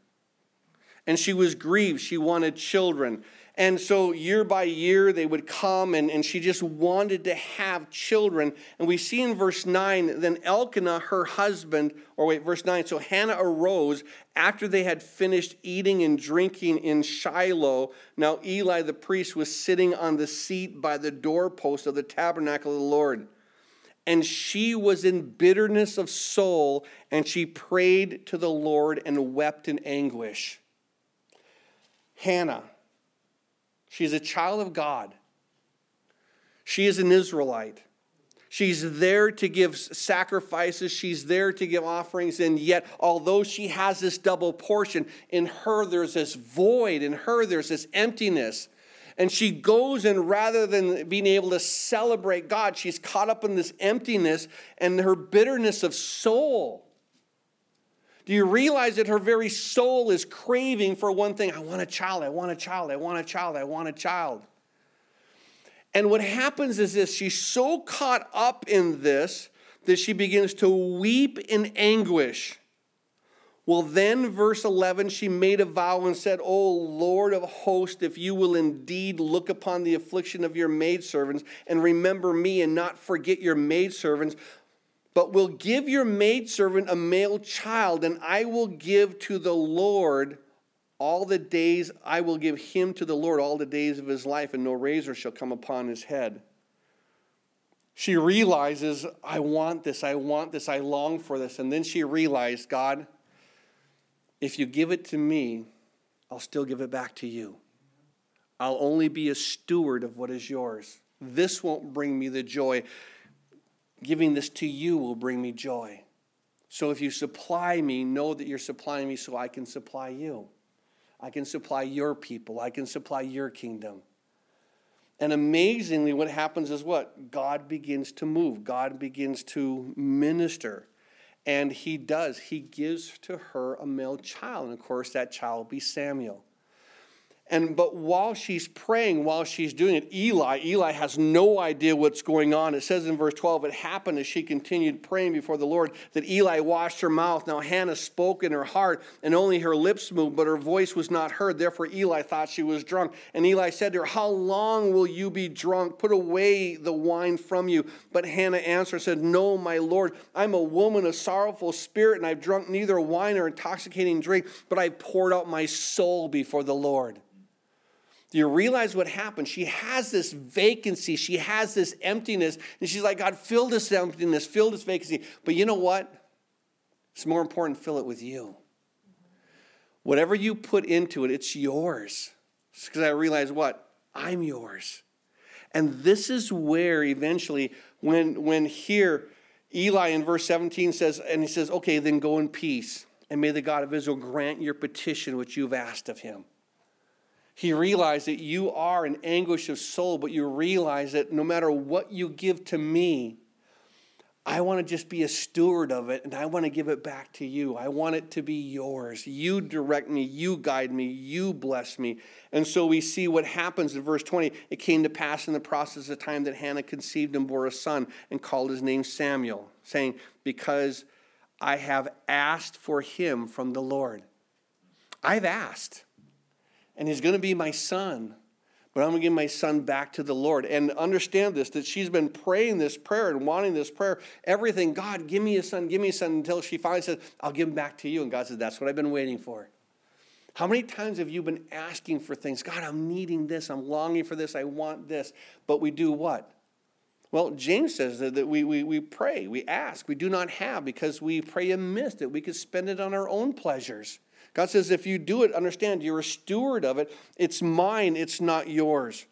And she was grieved. She wanted children. And so, year by year, they would come, and, and she just wanted to have children. And we see in verse 9, then Elkanah, her husband, or wait, verse 9, so Hannah arose after they had finished eating and drinking in Shiloh. Now, Eli the priest was sitting on the seat by the doorpost of the tabernacle of the Lord. And she was in bitterness of soul, and she prayed to the Lord and wept in anguish. Hannah, she's a child of God. She is an Israelite. She's there to give sacrifices. She's there to give offerings. And yet, although she has this double portion, in her there's this void. In her there's this emptiness. And she goes and rather than being able to celebrate God, she's caught up in this emptiness and her bitterness of soul. Do you realize that her very soul is craving for one thing? I want a child, I want a child, I want a child, I want a child. And what happens is this she's so caught up in this that she begins to weep in anguish. Well, then, verse 11, she made a vow and said, O Lord of hosts, if you will indeed look upon the affliction of your maidservants and remember me and not forget your maidservants, but will give your maidservant a male child, and I will give to the Lord all the days, I will give him to the Lord all the days of his life, and no razor shall come upon his head. She realizes, I want this, I want this, I long for this. And then she realized, God, if you give it to me, I'll still give it back to you. I'll only be a steward of what is yours. This won't bring me the joy. Giving this to you will bring me joy. So if you supply me, know that you're supplying me so I can supply you. I can supply your people. I can supply your kingdom. And amazingly, what happens is what? God begins to move, God begins to minister. And he does. He gives to her a male child. And of course, that child will be Samuel. And but while she's praying, while she's doing it, Eli, Eli has no idea what's going on. It says in verse 12, it happened as she continued praying before the Lord that Eli washed her mouth. Now Hannah spoke in her heart, and only her lips moved, but her voice was not heard. Therefore Eli thought she was drunk. And Eli said to her, How long will you be drunk? Put away the wine from you. But Hannah answered said, No, my Lord, I'm a woman of sorrowful spirit, and I've drunk neither wine nor intoxicating drink, but I've poured out my soul before the Lord. Do you realize what happened? She has this vacancy, she has this emptiness, and she's like, God, fill this emptiness, fill this vacancy. But you know what? It's more important, fill it with you. Whatever you put into it, it's yours. Because I realize what? I'm yours. And this is where eventually, when, when here, Eli in verse 17 says, and he says, okay, then go in peace, and may the God of Israel grant your petition which you've asked of him. He realized that you are in anguish of soul, but you realize that no matter what you give to me, I want to just be a steward of it and I want to give it back to you. I want it to be yours. You direct me, you guide me, you bless me. And so we see what happens in verse 20. It came to pass in the process of time that Hannah conceived and bore a son and called his name Samuel, saying, Because I have asked for him from the Lord. I've asked and he's going to be my son. But I'm going to give my son back to the Lord. And understand this that she's been praying this prayer and wanting this prayer, everything. God, give me a son, give me a son, until she finally says, I'll give him back to you. And God says, That's what I've been waiting for. How many times have you been asking for things? God, I'm needing this, I'm longing for this, I want this. But we do what? Well, James says that, we, we, we pray, we ask, we do not have because we pray amiss, that we could spend it on our own pleasures. God says, if you do it, understand you're a steward of it. It's mine, it's not yours.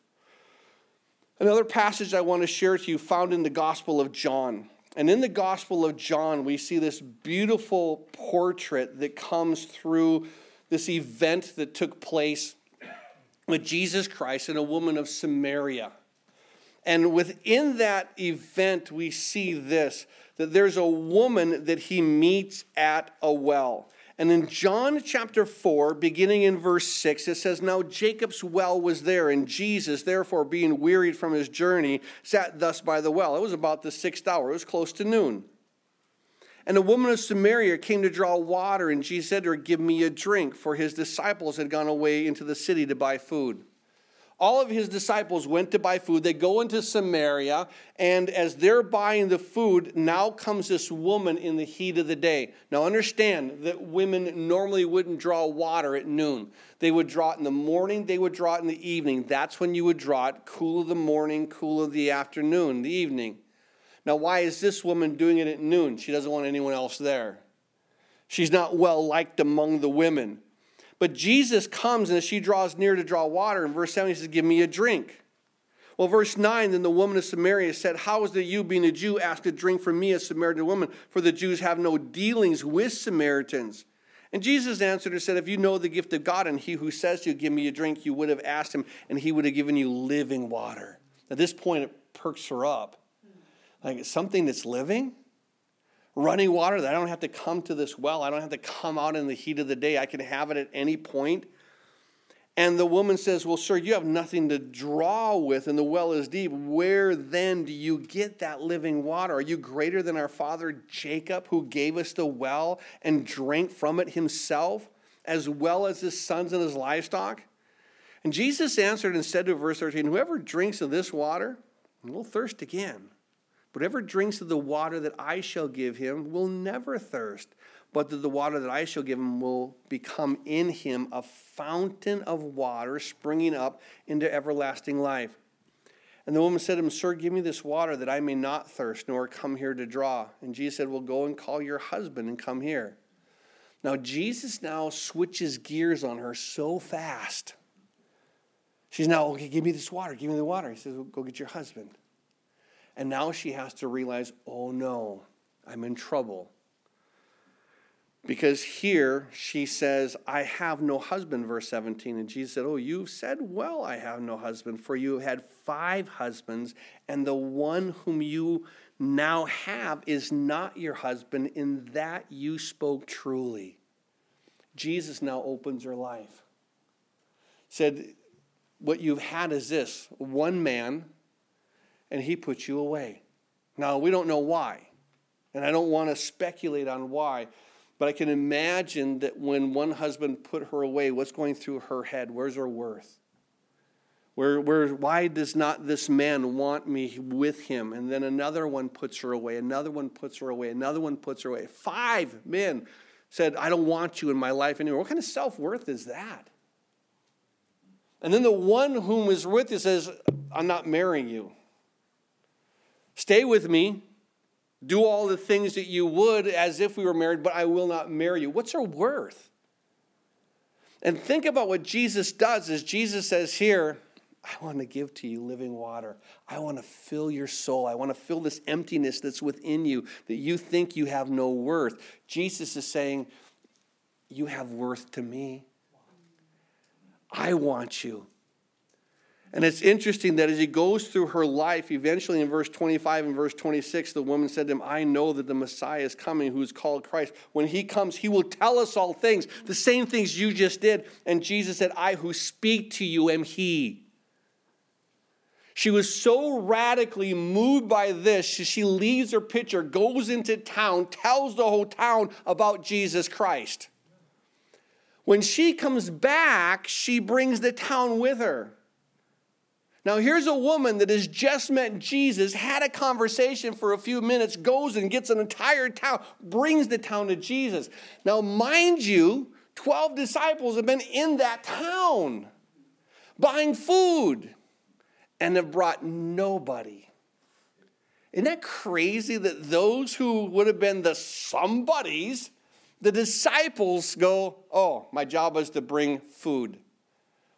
Another passage I want to share to you found in the Gospel of John. And in the Gospel of John, we see this beautiful portrait that comes through this event that took place with Jesus Christ and a woman of Samaria. And within that event, we see this that there's a woman that he meets at a well. And in John chapter 4, beginning in verse 6, it says, Now Jacob's well was there, and Jesus, therefore, being wearied from his journey, sat thus by the well. It was about the sixth hour, it was close to noon. And a woman of Samaria came to draw water, and Jesus said to her, Give me a drink, for his disciples had gone away into the city to buy food. All of his disciples went to buy food. They go into Samaria, and as they're buying the food, now comes this woman in the heat of the day. Now, understand that women normally wouldn't draw water at noon. They would draw it in the morning, they would draw it in the evening. That's when you would draw it cool of the morning, cool of the afternoon, the evening. Now, why is this woman doing it at noon? She doesn't want anyone else there. She's not well liked among the women. But Jesus comes, and as she draws near to draw water, in verse 7, he says, Give me a drink. Well, verse 9, then the woman of Samaria said, How is it you, being a Jew, ask a drink from me, a Samaritan woman? For the Jews have no dealings with Samaritans. And Jesus answered and said, If you know the gift of God, and he who says to you, Give me a drink, you would have asked him, and he would have given you living water. At this point, it perks her up. Like something that's living? Running water that I don't have to come to this well. I don't have to come out in the heat of the day. I can have it at any point. And the woman says, Well, sir, you have nothing to draw with, and the well is deep. Where then do you get that living water? Are you greater than our father Jacob, who gave us the well and drank from it himself, as well as his sons and his livestock? And Jesus answered and said to verse 13, Whoever drinks of this water will thirst again. Whatever drinks of the water that I shall give him will never thirst, but that the water that I shall give him will become in him a fountain of water springing up into everlasting life. And the woman said to him, Sir, give me this water that I may not thirst, nor come here to draw. And Jesus said, Well, go and call your husband and come here. Now, Jesus now switches gears on her so fast. She's now, okay, give me this water, give me the water. He says, well, Go get your husband. And now she has to realize, oh no, I'm in trouble. Because here she says, I have no husband, verse 17. And Jesus said, Oh, you've said well, I have no husband, for you had five husbands, and the one whom you now have is not your husband, in that you spoke truly. Jesus now opens her life. Said, What you've had is this one man and he puts you away. Now, we don't know why, and I don't want to speculate on why, but I can imagine that when one husband put her away, what's going through her head? Where's her worth? Where, where, why does not this man want me with him? And then another one puts her away, another one puts her away, another one puts her away. Five men said, I don't want you in my life anymore. What kind of self worth is that? And then the one whom is with you says, I'm not marrying you. Stay with me. Do all the things that you would as if we were married, but I will not marry you. What's her worth? And think about what Jesus does as Jesus says here, I want to give to you living water. I want to fill your soul. I want to fill this emptiness that's within you that you think you have no worth. Jesus is saying, You have worth to me. I want you. And it's interesting that as he goes through her life, eventually in verse 25 and verse 26, the woman said to him, I know that the Messiah is coming who is called Christ. When he comes, he will tell us all things, the same things you just did. And Jesus said, I who speak to you am he. She was so radically moved by this, she leaves her pitcher, goes into town, tells the whole town about Jesus Christ. When she comes back, she brings the town with her. Now, here's a woman that has just met Jesus, had a conversation for a few minutes, goes and gets an entire town, brings the town to Jesus. Now, mind you, 12 disciples have been in that town buying food and have brought nobody. Isn't that crazy that those who would have been the somebodies, the disciples go, Oh, my job was to bring food.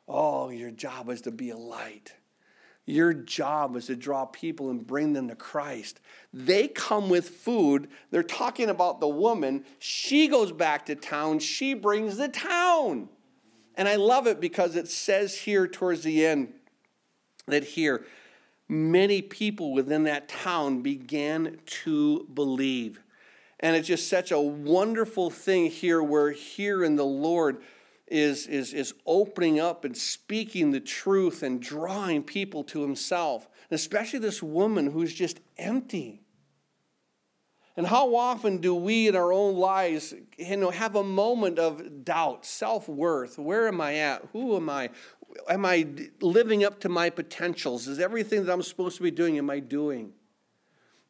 Oh, your job was to be a light. Your job is to draw people and bring them to Christ. They come with food. They're talking about the woman. She goes back to town. She brings the town. And I love it because it says here towards the end that here, many people within that town began to believe. And it's just such a wonderful thing here where here in the Lord, is, is, is opening up and speaking the truth and drawing people to himself, and especially this woman who's just empty. And how often do we in our own lives you know, have a moment of doubt, self worth? Where am I at? Who am I? am I living up to my potentials? Is everything that I'm supposed to be doing, am I doing?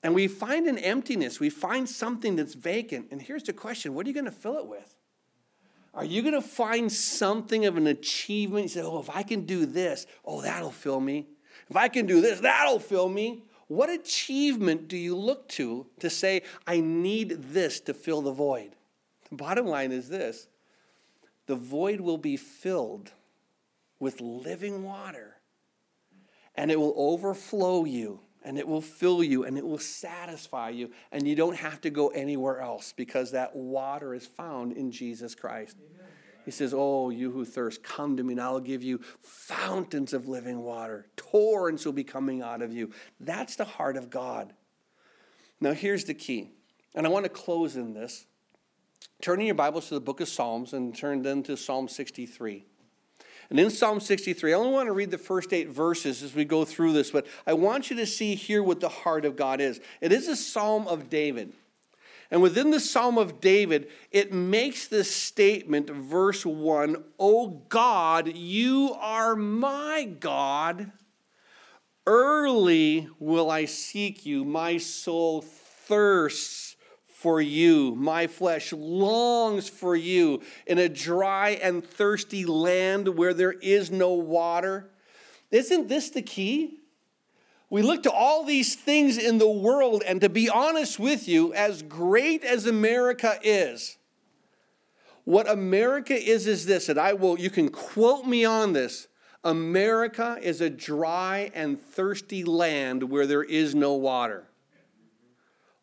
And we find an emptiness. We find something that's vacant. And here's the question what are you going to fill it with? Are you going to find something of an achievement? You say, oh, if I can do this, oh, that'll fill me. If I can do this, that'll fill me. What achievement do you look to to say, I need this to fill the void? The bottom line is this the void will be filled with living water, and it will overflow you, and it will fill you, and it will satisfy you, and you don't have to go anywhere else because that water is found in Jesus Christ. Amen. He says, Oh, you who thirst, come to me, and I'll give you fountains of living water. Torrents will be coming out of you. That's the heart of God. Now, here's the key, and I want to close in this. Turn in your Bibles to the book of Psalms and turn then to Psalm 63. And in Psalm 63, I only want to read the first eight verses as we go through this, but I want you to see here what the heart of God is. It is a psalm of David. And within the Psalm of David, it makes this statement, verse 1 O God, you are my God. Early will I seek you. My soul thirsts for you. My flesh longs for you in a dry and thirsty land where there is no water. Isn't this the key? We look to all these things in the world, and to be honest with you, as great as America is, what America is is this, and I will, you can quote me on this. America is a dry and thirsty land where there is no water.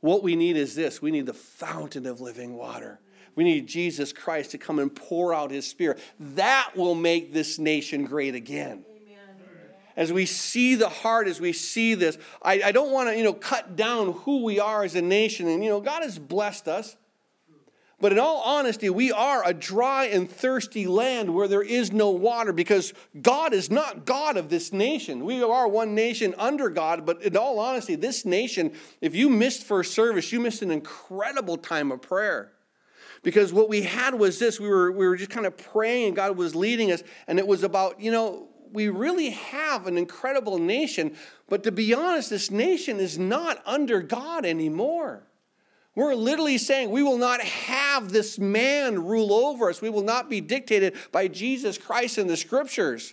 What we need is this we need the fountain of living water. We need Jesus Christ to come and pour out his spirit. That will make this nation great again. As we see the heart, as we see this, I, I don't want to, you know, cut down who we are as a nation. And, you know, God has blessed us. But in all honesty, we are a dry and thirsty land where there is no water because God is not God of this nation. We are one nation under God, but in all honesty, this nation, if you missed first service, you missed an incredible time of prayer. Because what we had was this we were, we were just kind of praying and God was leading us, and it was about, you know, we really have an incredible nation, but to be honest, this nation is not under God anymore. We're literally saying we will not have this man rule over us. We will not be dictated by Jesus Christ in the scriptures.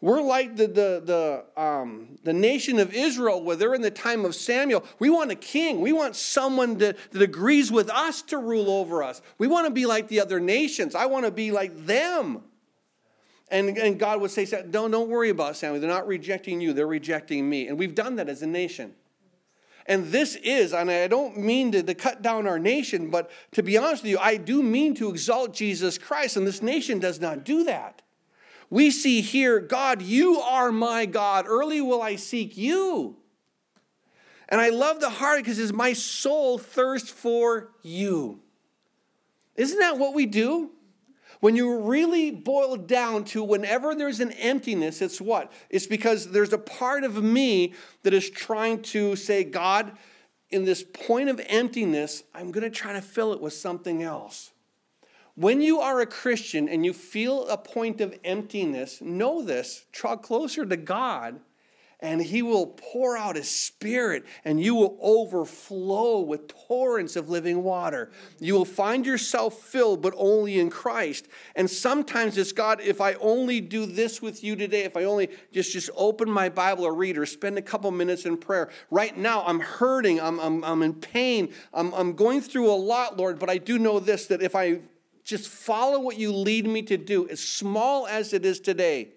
We're like the, the, the, um, the nation of Israel, where they're in the time of Samuel. We want a king. We want someone that, that agrees with us to rule over us. We want to be like the other nations. I want to be like them. And, and God would say, don't, don't worry about Samuel. They're not rejecting you, they're rejecting me. And we've done that as a nation. And this is, and I don't mean to, to cut down our nation, but to be honest with you, I do mean to exalt Jesus Christ, and this nation does not do that. We see here, God, you are my God. Early will I seek you. And I love the heart because it's my soul thirsts for you. Isn't that what we do? When you really boil down to whenever there's an emptiness, it's what? It's because there's a part of me that is trying to say, God, in this point of emptiness, I'm going to try to fill it with something else. When you are a Christian and you feel a point of emptiness, know this, draw closer to God and he will pour out his spirit and you will overflow with torrents of living water. You will find yourself filled, but only in Christ. And sometimes it's God, if I only do this with you today, if I only just, just open my Bible or read or spend a couple minutes in prayer. Right now, I'm hurting, I'm, I'm, I'm in pain, I'm, I'm going through a lot, Lord, but I do know this that if I just follow what you lead me to do, as small as it is today,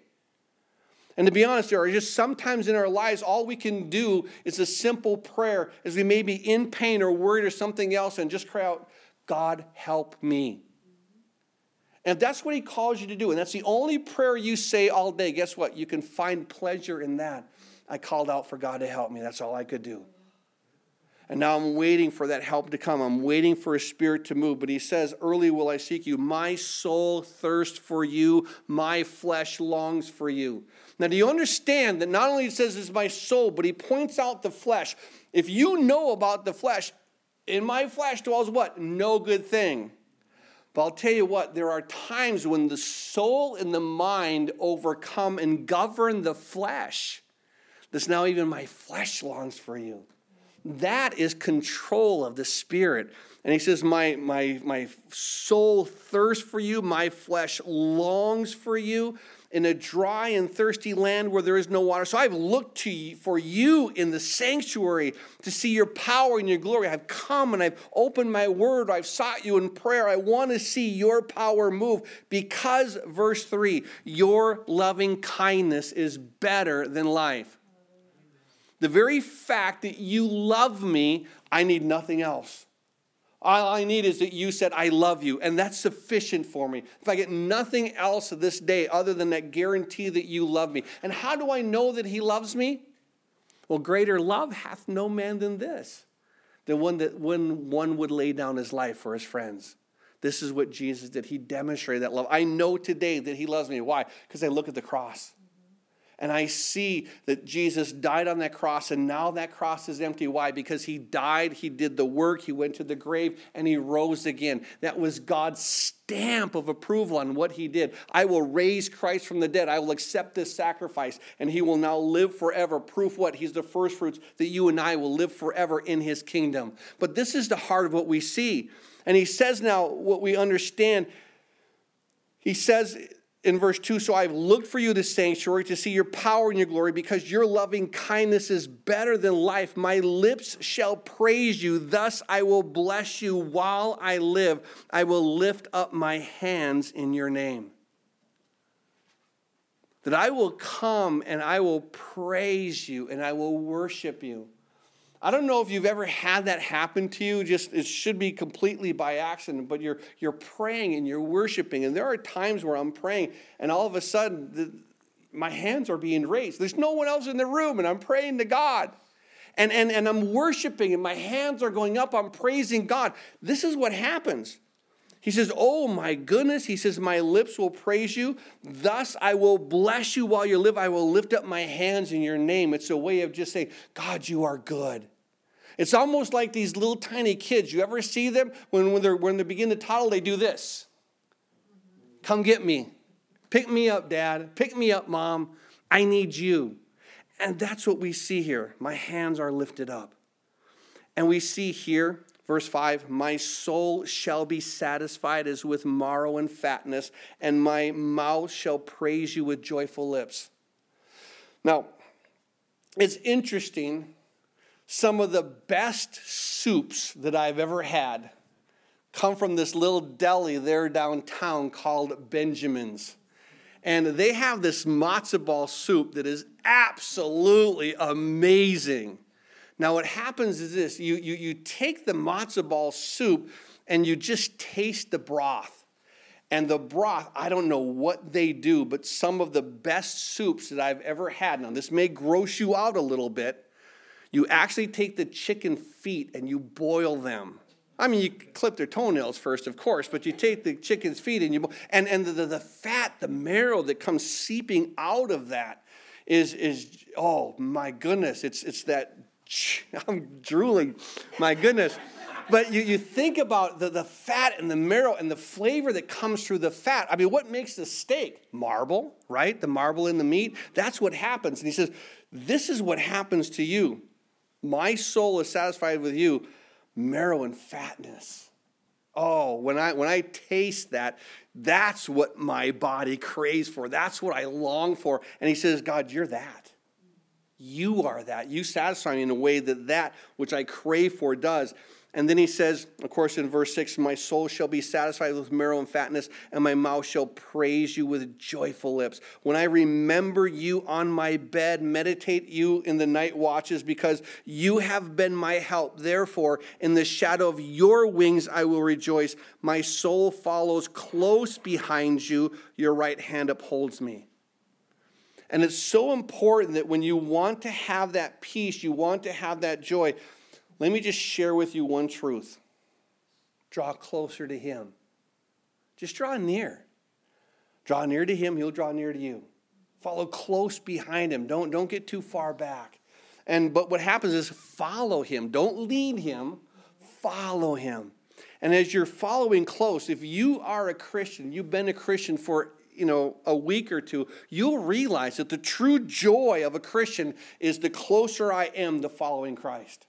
and to be honest, there are just sometimes in our lives, all we can do is a simple prayer as we may be in pain or worried or something else and just cry out, God, help me. And if that's what He calls you to do, and that's the only prayer you say all day, guess what? You can find pleasure in that. I called out for God to help me. That's all I could do. And now I'm waiting for that help to come. I'm waiting for his spirit to move. But he says, Early will I seek you. My soul thirsts for you. My flesh longs for you. Now, do you understand that not only it says it's my soul, but he points out the flesh. If you know about the flesh, in my flesh dwells what? No good thing. But I'll tell you what, there are times when the soul and the mind overcome and govern the flesh. This now even my flesh longs for you. That is control of the spirit. And he says, My, my, my soul thirsts for you, my flesh longs for you in a dry and thirsty land where there is no water. So I've looked to you, for you in the sanctuary to see your power and your glory. I've come and I've opened my word. I've sought you in prayer. I want to see your power move because, verse 3, your loving kindness is better than life. The very fact that you love me, I need nothing else. All I need is that you said, I love you, and that's sufficient for me. If I get nothing else this day other than that guarantee that you love me. And how do I know that he loves me? Well, greater love hath no man than this, the one that when one would lay down his life for his friends. This is what Jesus did. He demonstrated that love. I know today that he loves me. Why? Because I look at the cross and I see that Jesus died on that cross, and now that cross is empty. Why? Because he died, he did the work, he went to the grave, and he rose again. That was God's stamp of approval on what he did. I will raise Christ from the dead. I will accept this sacrifice, and he will now live forever. Proof what? He's the first fruits that you and I will live forever in his kingdom. But this is the heart of what we see. And he says now what we understand. He says, in verse 2 So I've looked for you, the sanctuary, to see your power and your glory, because your loving kindness is better than life. My lips shall praise you. Thus I will bless you while I live. I will lift up my hands in your name. That I will come and I will praise you and I will worship you. I don't know if you've ever had that happen to you. Just it should be completely by accident, but you're you're praying and you're worshiping, and there are times where I'm praying, and all of a sudden the, my hands are being raised. There's no one else in the room, and I'm praying to God. And, and, and I'm worshiping, and my hands are going up. I'm praising God. This is what happens. He says, Oh my goodness. He says, My lips will praise you. Thus I will bless you while you live. I will lift up my hands in your name. It's a way of just saying, God, you are good. It's almost like these little tiny kids. You ever see them when, when, they're, when they begin to toddle, they do this Come get me. Pick me up, dad. Pick me up, mom. I need you. And that's what we see here. My hands are lifted up. And we see here, verse 5 My soul shall be satisfied as with marrow and fatness, and my mouth shall praise you with joyful lips. Now, it's interesting some of the best soups that I've ever had come from this little deli there downtown called Benjamin's. And they have this matzo ball soup that is absolutely amazing. Now, what happens is this you, you, you take the matzo ball soup and you just taste the broth. And the broth, I don't know what they do, but some of the best soups that I've ever had. Now, this may gross you out a little bit, you actually take the chicken feet and you boil them. I mean, you clip their toenails first, of course, but you take the chicken's feet and you and and the, the fat, the marrow that comes seeping out of that is is oh my goodness, it's it's that I'm drooling, my goodness. But you, you think about the, the fat and the marrow and the flavor that comes through the fat. I mean, what makes the steak? Marble, right? The marble in the meat. That's what happens. And he says, This is what happens to you. My soul is satisfied with you, marrow and fatness. Oh, when I when I taste that, that's what my body craves for. That's what I long for. And he says, God, you're that. You are that. You satisfy me in a way that that which I crave for does. And then he says, of course, in verse 6 My soul shall be satisfied with marrow and fatness, and my mouth shall praise you with joyful lips. When I remember you on my bed, meditate you in the night watches, because you have been my help. Therefore, in the shadow of your wings I will rejoice. My soul follows close behind you, your right hand upholds me. And it's so important that when you want to have that peace, you want to have that joy, let me just share with you one truth draw closer to Him. Just draw near. Draw near to Him, He'll draw near to you. Follow close behind Him. Don't, don't get too far back. And but what happens is follow Him. Don't lead Him, follow Him. And as you're following close, if you are a Christian, you've been a Christian for you know a week or two you'll realize that the true joy of a christian is the closer i am to following christ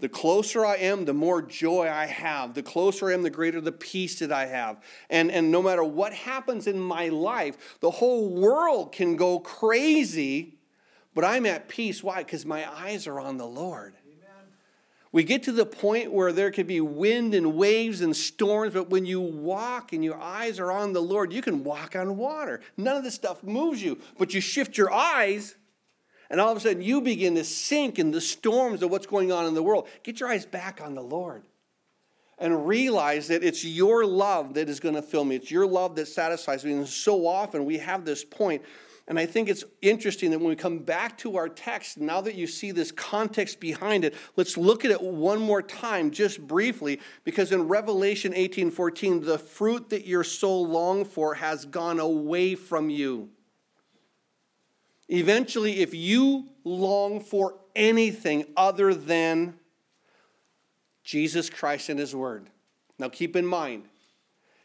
the closer I am, the more joy I have. The closer I am, the greater the peace that I have. And, and no matter what happens in my life, the whole world can go crazy, but I'm at peace. Why? Because my eyes are on the Lord. We get to the point where there could be wind and waves and storms, but when you walk and your eyes are on the Lord, you can walk on water. None of this stuff moves you, but you shift your eyes and all of a sudden, you begin to sink in the storms of what's going on in the world. Get your eyes back on the Lord and realize that it's your love that is going to fill me. It's your love that satisfies me. And so often we have this point, and I think it's interesting that when we come back to our text, now that you see this context behind it, let's look at it one more time, just briefly, because in Revelation 18 14, the fruit that your soul longed for has gone away from you. Eventually, if you long for anything other than Jesus Christ and His Word, now keep in mind,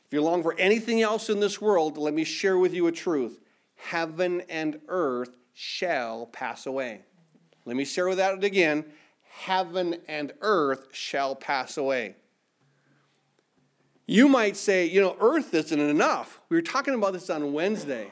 if you long for anything else in this world, let me share with you a truth heaven and earth shall pass away. Let me share with that again. Heaven and earth shall pass away. You might say, you know, earth isn't enough. We were talking about this on Wednesday.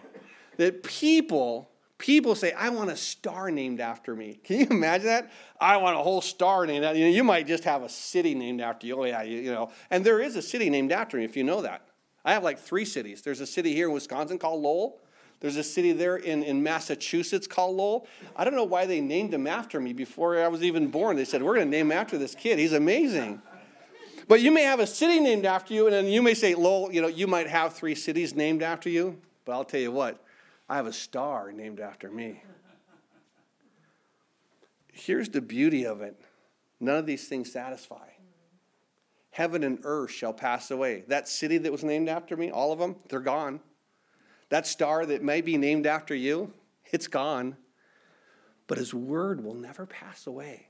That people People say, I want a star named after me. Can you imagine that? I want a whole star named after you. Know, you might just have a city named after you. Oh, yeah, you, you know. And there is a city named after me, if you know that. I have like three cities. There's a city here in Wisconsin called Lowell. There's a city there in, in Massachusetts called Lowell. I don't know why they named him after me before I was even born. They said, We're going to name him after this kid. He's amazing. But you may have a city named after you, and then you may say, Lowell, you know, you might have three cities named after you. But I'll tell you what, I have a star named after me. Here's the beauty of it none of these things satisfy. Heaven and earth shall pass away. That city that was named after me, all of them, they're gone. That star that may be named after you, it's gone. But his word will never pass away.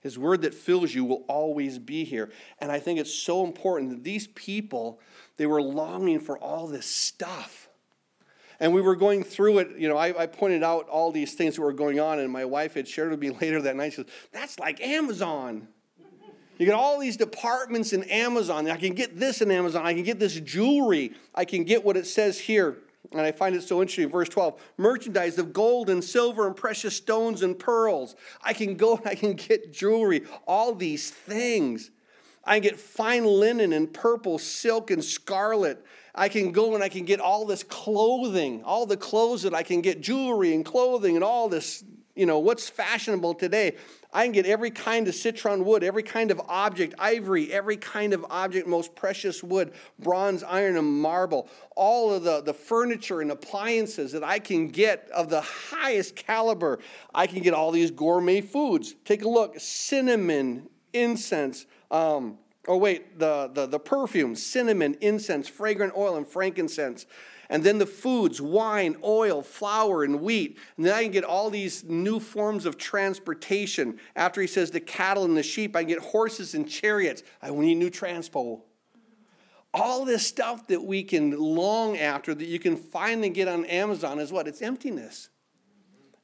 His word that fills you will always be here. And I think it's so important that these people, they were longing for all this stuff. And we were going through it, you know, I, I, pointed out all these things that were going on, and my wife had shared with me later that night. She goes, That's like Amazon. You get all these departments in Amazon. I can get this in Amazon. I can get this jewelry. I can get what it says here. And I find it so interesting. Verse 12 merchandise of gold and silver and precious stones and pearls. I can go and I can get jewelry, all these things. I can get fine linen and purple, silk and scarlet I can go and I can get all this clothing, all the clothes that I can get, jewelry and clothing and all this, you know, what's fashionable today. I can get every kind of citron wood, every kind of object, ivory, every kind of object, most precious wood, bronze, iron, and marble, all of the, the furniture and appliances that I can get of the highest caliber. I can get all these gourmet foods. Take a look cinnamon, incense, um, Oh, wait, the, the, the perfume, cinnamon, incense, fragrant oil, and frankincense. And then the foods, wine, oil, flour, and wheat. And then I can get all these new forms of transportation. After he says the cattle and the sheep, I can get horses and chariots. I need new transpo. All this stuff that we can long after that you can finally get on Amazon is what? It's emptiness.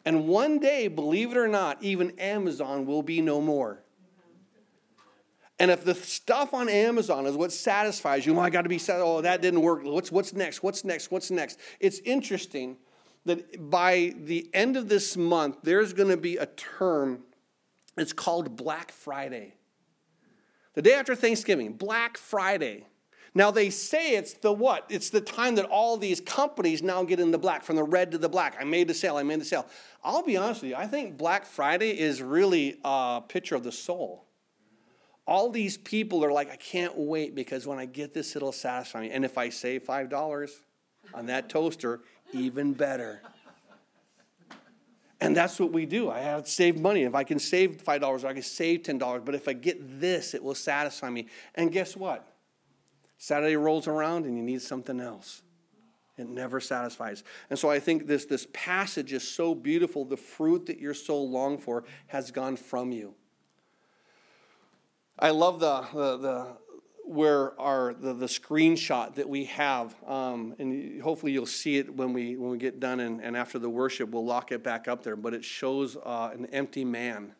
And one day, believe it or not, even Amazon will be no more. And if the stuff on Amazon is what satisfies you, well, I got to be sad. Oh, that didn't work. What's, what's next? What's next? What's next? It's interesting that by the end of this month, there's going to be a term. It's called Black Friday. The day after Thanksgiving, Black Friday. Now they say it's the what? It's the time that all these companies now get in the black, from the red to the black. I made the sale, I made the sale. I'll be honest with you, I think Black Friday is really a picture of the soul all these people are like, I can't wait because when I get this, it'll satisfy me. And if I save $5 on that toaster, even better. And that's what we do. I have to save money. If I can save $5, I can save $10. But if I get this, it will satisfy me. And guess what? Saturday rolls around and you need something else. It never satisfies. And so I think this, this passage is so beautiful. The fruit that your soul longed for has gone from you. I love the, the, the where our the, the screenshot that we have, um, and hopefully you'll see it when we when we get done and, and after the worship, we'll lock it back up there. But it shows uh, an empty man,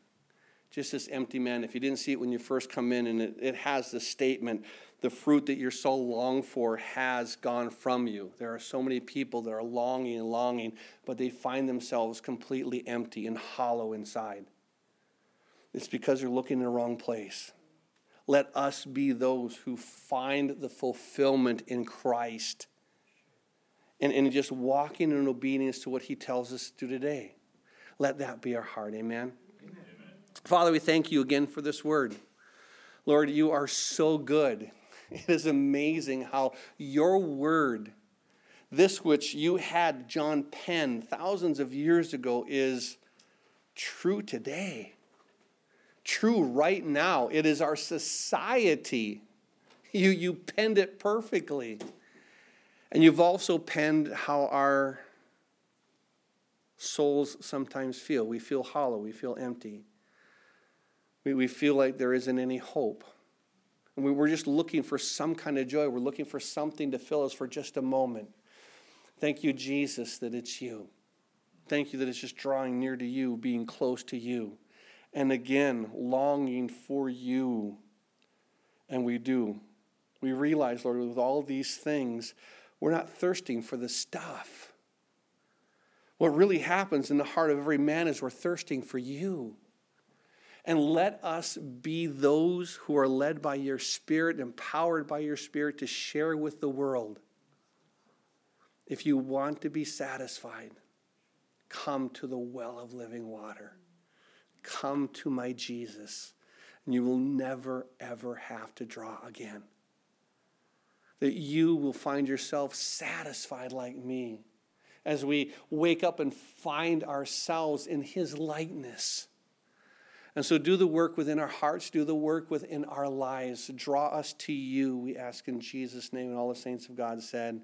just this empty man. If you didn't see it when you first come in, and it, it has the statement, the fruit that you're so longed for has gone from you. There are so many people that are longing and longing, but they find themselves completely empty and hollow inside. It's because they're looking in the wrong place. Let us be those who find the fulfillment in Christ and, and just walking in obedience to what He tells us to do today. Let that be our heart. Amen. Amen. Father, we thank you again for this word. Lord, you are so good. It is amazing how your word, this which you had John pen thousands of years ago, is true today true right now. It is our society. You, you penned it perfectly. And you've also penned how our souls sometimes feel. We feel hollow, we feel empty. We, we feel like there isn't any hope. And we, we're just looking for some kind of joy. We're looking for something to fill us for just a moment. Thank you, Jesus, that it's you. Thank you that it's just drawing near to you, being close to you and again longing for you. And we do. We realize, Lord, with all these things, we're not thirsting for the stuff. What really happens in the heart of every man is we're thirsting for you. And let us be those who are led by your Spirit, empowered by your Spirit to share with the world. If you want to be satisfied, come to the well of living water. Come to my Jesus, and you will never, ever have to draw again. That you will find yourself satisfied like me as we wake up and find ourselves in His likeness. And so, do the work within our hearts, do the work within our lives. Draw us to you, we ask in Jesus' name. And all the saints of God said,